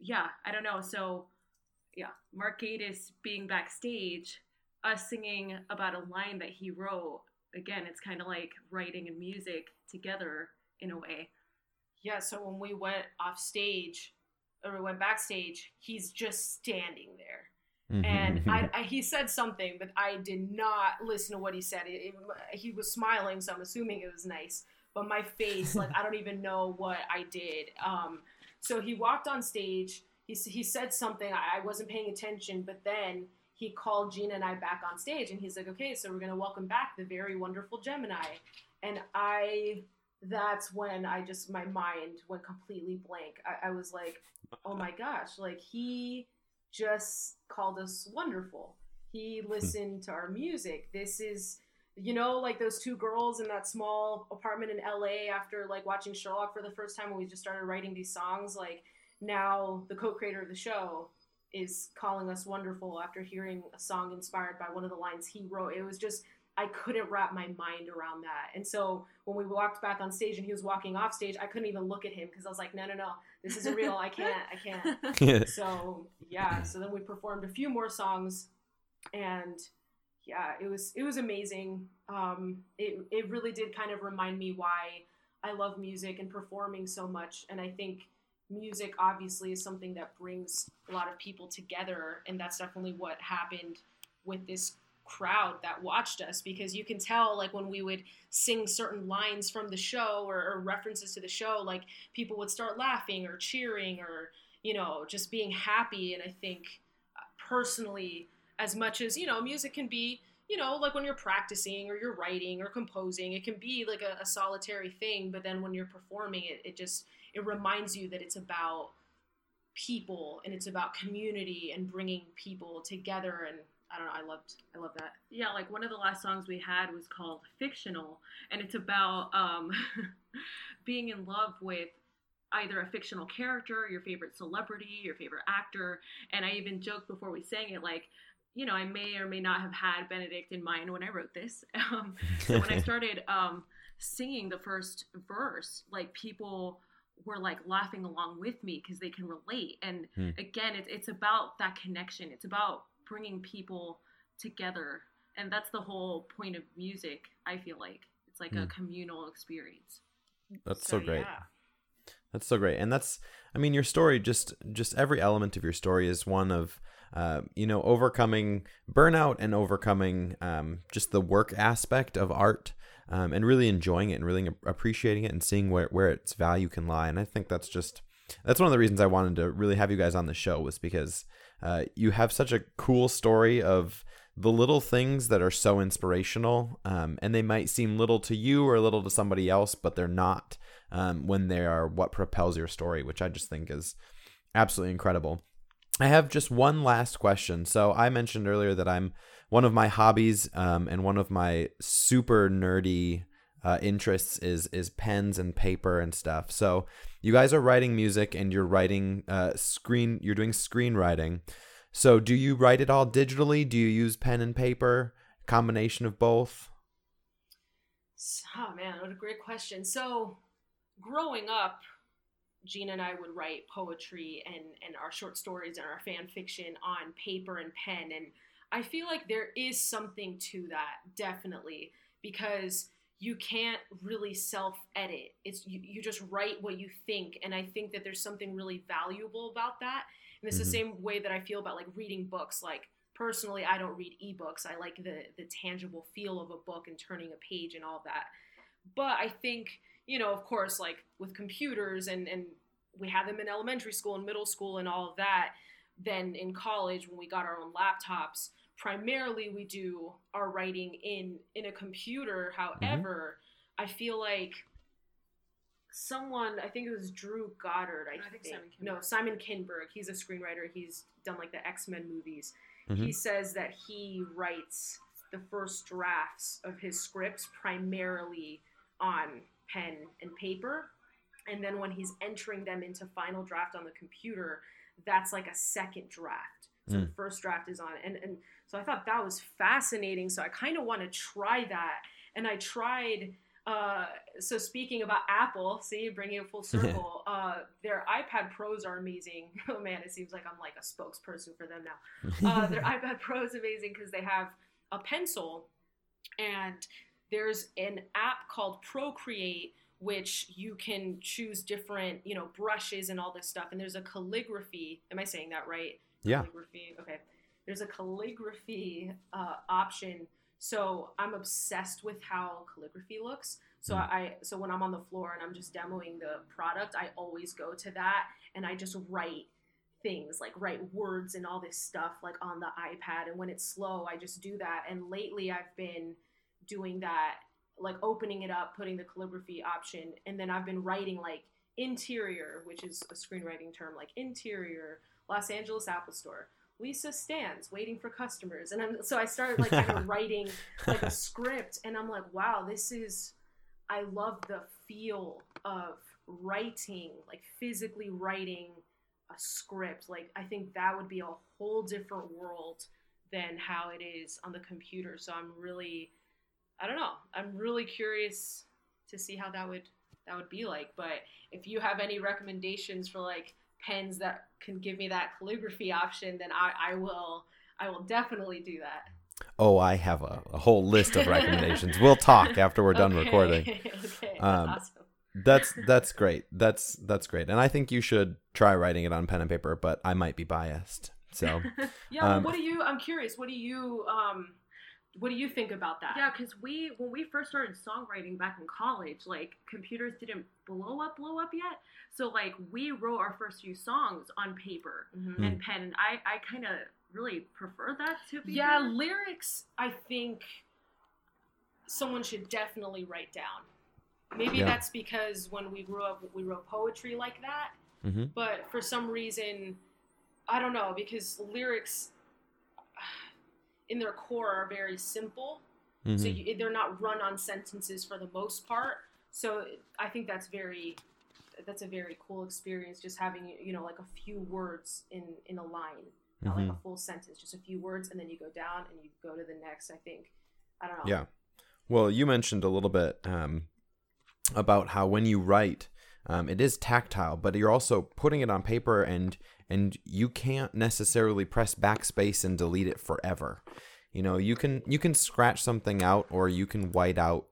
yeah, I don't know. So yeah, Mark Gatiss being backstage, us singing about a line that he wrote. Again, it's kind of like writing and music together in a way. Yeah, so when we went off stage, or we went backstage, he's just standing there. Mm-hmm. And I, I, he said something, but I did not listen to what he said. It, it, he was smiling, so I'm assuming it was nice. But my face, like, I don't even know what I did. Um, so he walked on stage. He, he said something. I, I wasn't paying attention, but then he called Gina and I back on stage, and he's like, "Okay, so we're gonna welcome back the very wonderful Gemini." And I that's when I just my mind went completely blank. I, I, was like, oh my gosh, like he just called us wonderful. He listened to our music. This is you know, like those two girls in that small apartment in LA after like watching Sherlock for the first time when we just started writing these songs, like now the co-creator of the show is calling us wonderful after hearing a song inspired by one of the lines he wrote. It was just I couldn't wrap my mind around that. And so when we walked back on stage and he was walking off stage, I couldn't even look at him because I was like, no, no, no, this isn't real. I can't, I can't. so yeah, so then we performed a few more songs and yeah, it was, it was amazing. Um, it, it really did kind of remind me why I love music and performing so much. And I think music obviously is something that brings a lot of people together. And that's definitely what happened with this crowd that watched us because you can tell like when we would sing certain lines from the show or, or, references to the show like people would start laughing or cheering or you know just being happy and i think uh, personally as much as you know music can be you know like when you're practicing or you're writing or composing it can be like a, a solitary thing but then when you're performing it it just it reminds you that it's about people and it's about community and bringing people together and I don't know. I loved. I love that. Yeah, like one of the last songs we had was called "Fictional," and it's about um, being in love with either a fictional character, your favorite celebrity, your favorite actor. And I even joked before we sang it, like, you know, I may or may not have had Benedict in mind when I wrote this. Um, so when I started um, singing the first verse, like people were like laughing along with me because they can relate. And hmm. again, it's it's about that connection. It's about bringing people together and that's the whole point of music i feel like it's like mm. a hmm. communal experience that's so, so great yeah. that's so great and that's i mean your story just just every element of your story is one of uh, you know overcoming burnout and overcoming um, just the work aspect of art um, and really enjoying it and really appreciating it and seeing where, where its value can lie and i think that's just that's one of the reasons i wanted to really have you guys on the show was because uh, you have such a cool story of the little things that are so inspirational, um, and they might seem little to you or little to somebody else, but they're not um, when they are what propels your story, which I just think is absolutely incredible. I have just one last question. So I mentioned earlier that I'm one of my hobbies um, and one of my super nerdy uh, interests is is pens and paper and stuff. So you guys are writing music and you're writing uh, screen. You're doing screenwriting. So do you write it all digitally? Do you use pen and paper? Combination of both? Oh man, what a great question. So growing up, Gina and I would write poetry and and our short stories and our fan fiction on paper and pen and I feel like there is something to that definitely because you can't really self edit. It's you, you just write what you think. And I think that there's something really valuable about that. And it's mm-hmm. the same way that I feel about like reading books. Like personally, I don't read ebooks. I like the the tangible feel of a book and turning a page and all that. But I think, you know, of course, like with computers and, and we had them in elementary school and middle school and all of that. Then in college, when we got our own laptops, primarily we do our writing in in a computer mm-hmm. however mm-hmm. i feel like someone i think it was drew goddard i, I think, think. Simon no simon kinberg he's a screenwriter he's done like the x-men movies mm-hmm. he says that he writes the first drafts of his scripts primarily on pen and paper and then when he's entering them into final draft on the computer that's like a second draft so mm. the first draft is on and and so I thought that was fascinating. So I kind of want to try that. And I tried. Uh, so speaking about Apple, see, bringing it full circle, uh, their iPad Pros are amazing. Oh man, it seems like I'm like a spokesperson for them now. Uh, their iPad Pro is amazing because they have a pencil, and there's an app called Procreate which you can choose different, you know, brushes and all this stuff. And there's a calligraphy. Am I saying that right? Yeah. Calligraphy. Okay there's a calligraphy uh, option. So I'm obsessed with how calligraphy looks. So mm. I so when I'm on the floor and I'm just demoing the product, I always go to that and I just write things like write words and all this stuff like on the iPad. And when it's slow, I just do that. And lately I've been doing that, like opening it up, putting the calligraphy option, and then I've been writing like interior, which is a screenwriting term, like interior Los Angeles Apple Store Lisa stands waiting for customers. And I'm, so I started like kind of writing like a script and I'm like, wow, this is, I love the feel of writing, like physically writing a script. Like I think that would be a whole different world than how it is on the computer. So I'm really I don't know. I'm really curious to see how that would that would be like. But if you have any recommendations for like pens that can give me that calligraphy option, then I, I will I will definitely do that. Oh, I have a, a whole list of recommendations. we'll talk after we're done Okay. recording. okay, Um, awesome. That's that's great. That's that's great. And I think you should try writing it on pen and paper, but I might be biased. So Yeah, well, um, what do you? I'm curious. What do you um, what do you think about that? Yeah, because we when we first started songwriting back in college, like computers didn't blow up, blow up yet. So like we wrote our first few songs on paper Mhm. and pen, and I I kind of really prefer that to be. Yeah, lyrics. I think someone should definitely write down. Maybe Yeah. that's because when we grew up, we wrote poetry like that. Mhm. But for some reason, I don't know because lyrics, in their core, are very simple. So mhm. you, they're not run on sentences for the most part. So I think that's very that's a very cool experience just having you know like a few words in in a line, not like a full sentence, just a few words, and then you go down and you go to the next. I think I don't know. Yeah. Well, you mentioned a little bit um, about how when you write, um, it is tactile, but you're also putting it on paper, and and you can't necessarily press backspace and delete it forever. You know, you can you can scratch something out or you can white out.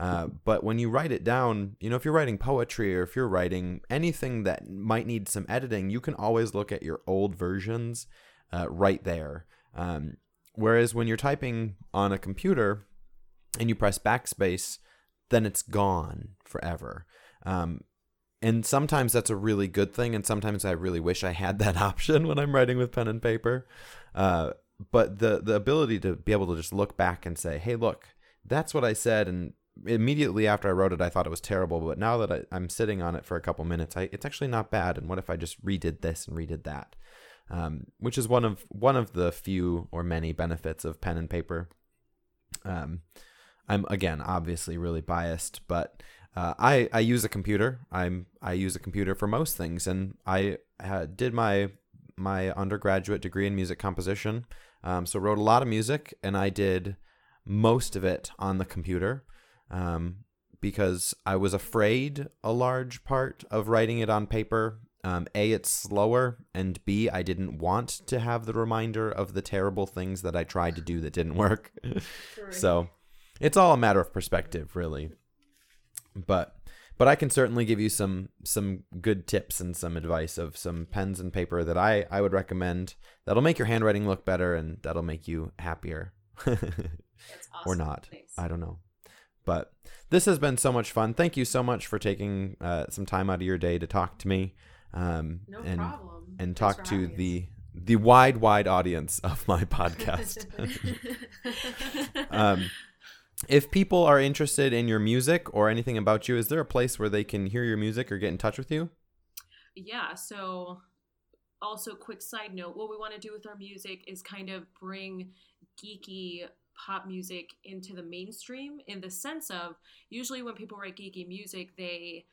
Uh, but when you write it down, you know, if you're writing poetry or if you're writing anything that might need some editing, you can always look at your old versions uh, right there. Um, whereas when you're typing on a computer, and you press backspace, then it's gone forever. Um, and sometimes that's a really good thing, and sometimes I really wish I had that option when I'm writing with pen and paper. Uh, but the the ability to be able to just look back and say, "Hey, look, that's what I said," and immediately after I wrote it, I thought it was terrible. But now that I, I'm sitting on it for a couple minutes, I, it's actually not bad. And what if I just redid this and redid that? Um, which is one of one of the few or many benefits of pen and paper. Um, I'm again obviously really biased, but uh, I I use a computer. I'm I use a computer for most things, and I uh, did my my undergraduate degree in music composition. Um, so wrote a lot of music, and I did most of it on the computer um, because I was afraid a large part of writing it on paper. Um, a, it's slower, and B, I didn't want to have the reminder of the terrible things that I tried to do that didn't work. So it's all a matter of perspective, really. But but I can certainly give you some some good tips and some advice of some pens and paper that I I would recommend that'll make your handwriting look better and that'll make you happier. That's or not. Thanks. I don't know. But this has been so much fun. Thank you so much for taking uh, some time out of your day to talk to me. Um, No and problem. and talk to the the wide wide audience of my podcast. um, if people are interested in your music or anything about you, is there a place where they can hear your music or get in touch with you? yeah so also quick side note what we want to do with our music is kind of bring geeky pop music into the mainstream in the sense of usually when people write geeky music they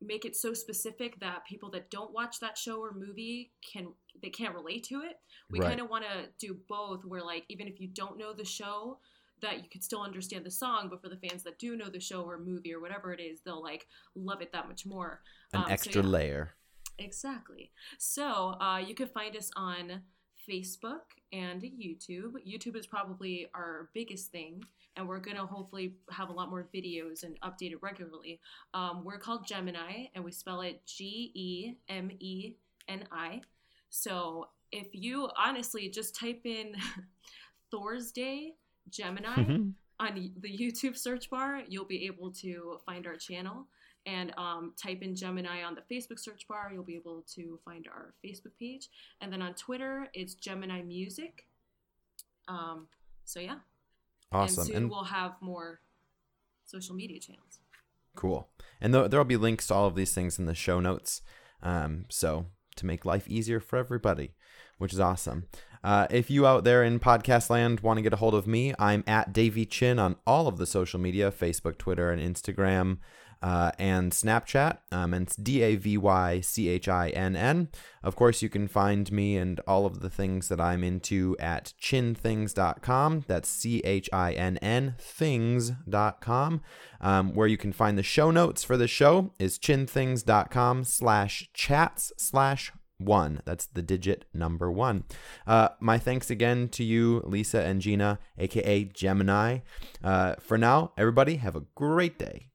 make it so specific that people that don't watch that show or movie can they can't relate to it we Right. kind of want to do both where like even if you don't know the show that you could still understand the song but for the fans that do know the show or movie or whatever it is they'll like love it that much more An Um, so extra yeah. layer. Exactly. So uh, you can find us on Facebook and YouTube. YouTube is probably our biggest thing, and we're gonna hopefully have a lot more videos and update it regularly. Um, we're called Gemeni, and we spell it G E M E N I. So if you honestly just type in Thor's Day Gemeni Mhm. on the YouTube search bar, you'll be able to find our channel. And um, type in Gemeni on the Facebook search bar, you'll be able to find our Facebook page. And then on Twitter, it's Gemeni Music. Um, so yeah, and Awesome. soon And we'll have more social media channels. Cool. And there there'll be links to all of these things in the show notes. Um, so to make life easier for everybody, which is awesome. Uh, if you out there in podcast land want to get a hold of me, I'm at Davy Chinn on all of the social media Facebook, Twitter, and Instagram. uh, and Snapchat. Um, and it's D A V Y C H I N N. Of course, you can find me and all of the things that I'm into at chinnthings.com. That's C H I N N things.com. Um, where you can find the show notes for the show is chinnthings.com slash chats slash one. That's the digit number one. Uh, my thanks again to you, Lisa and Gina, aka Gemeni. Uh, for now, everybody, have a great day.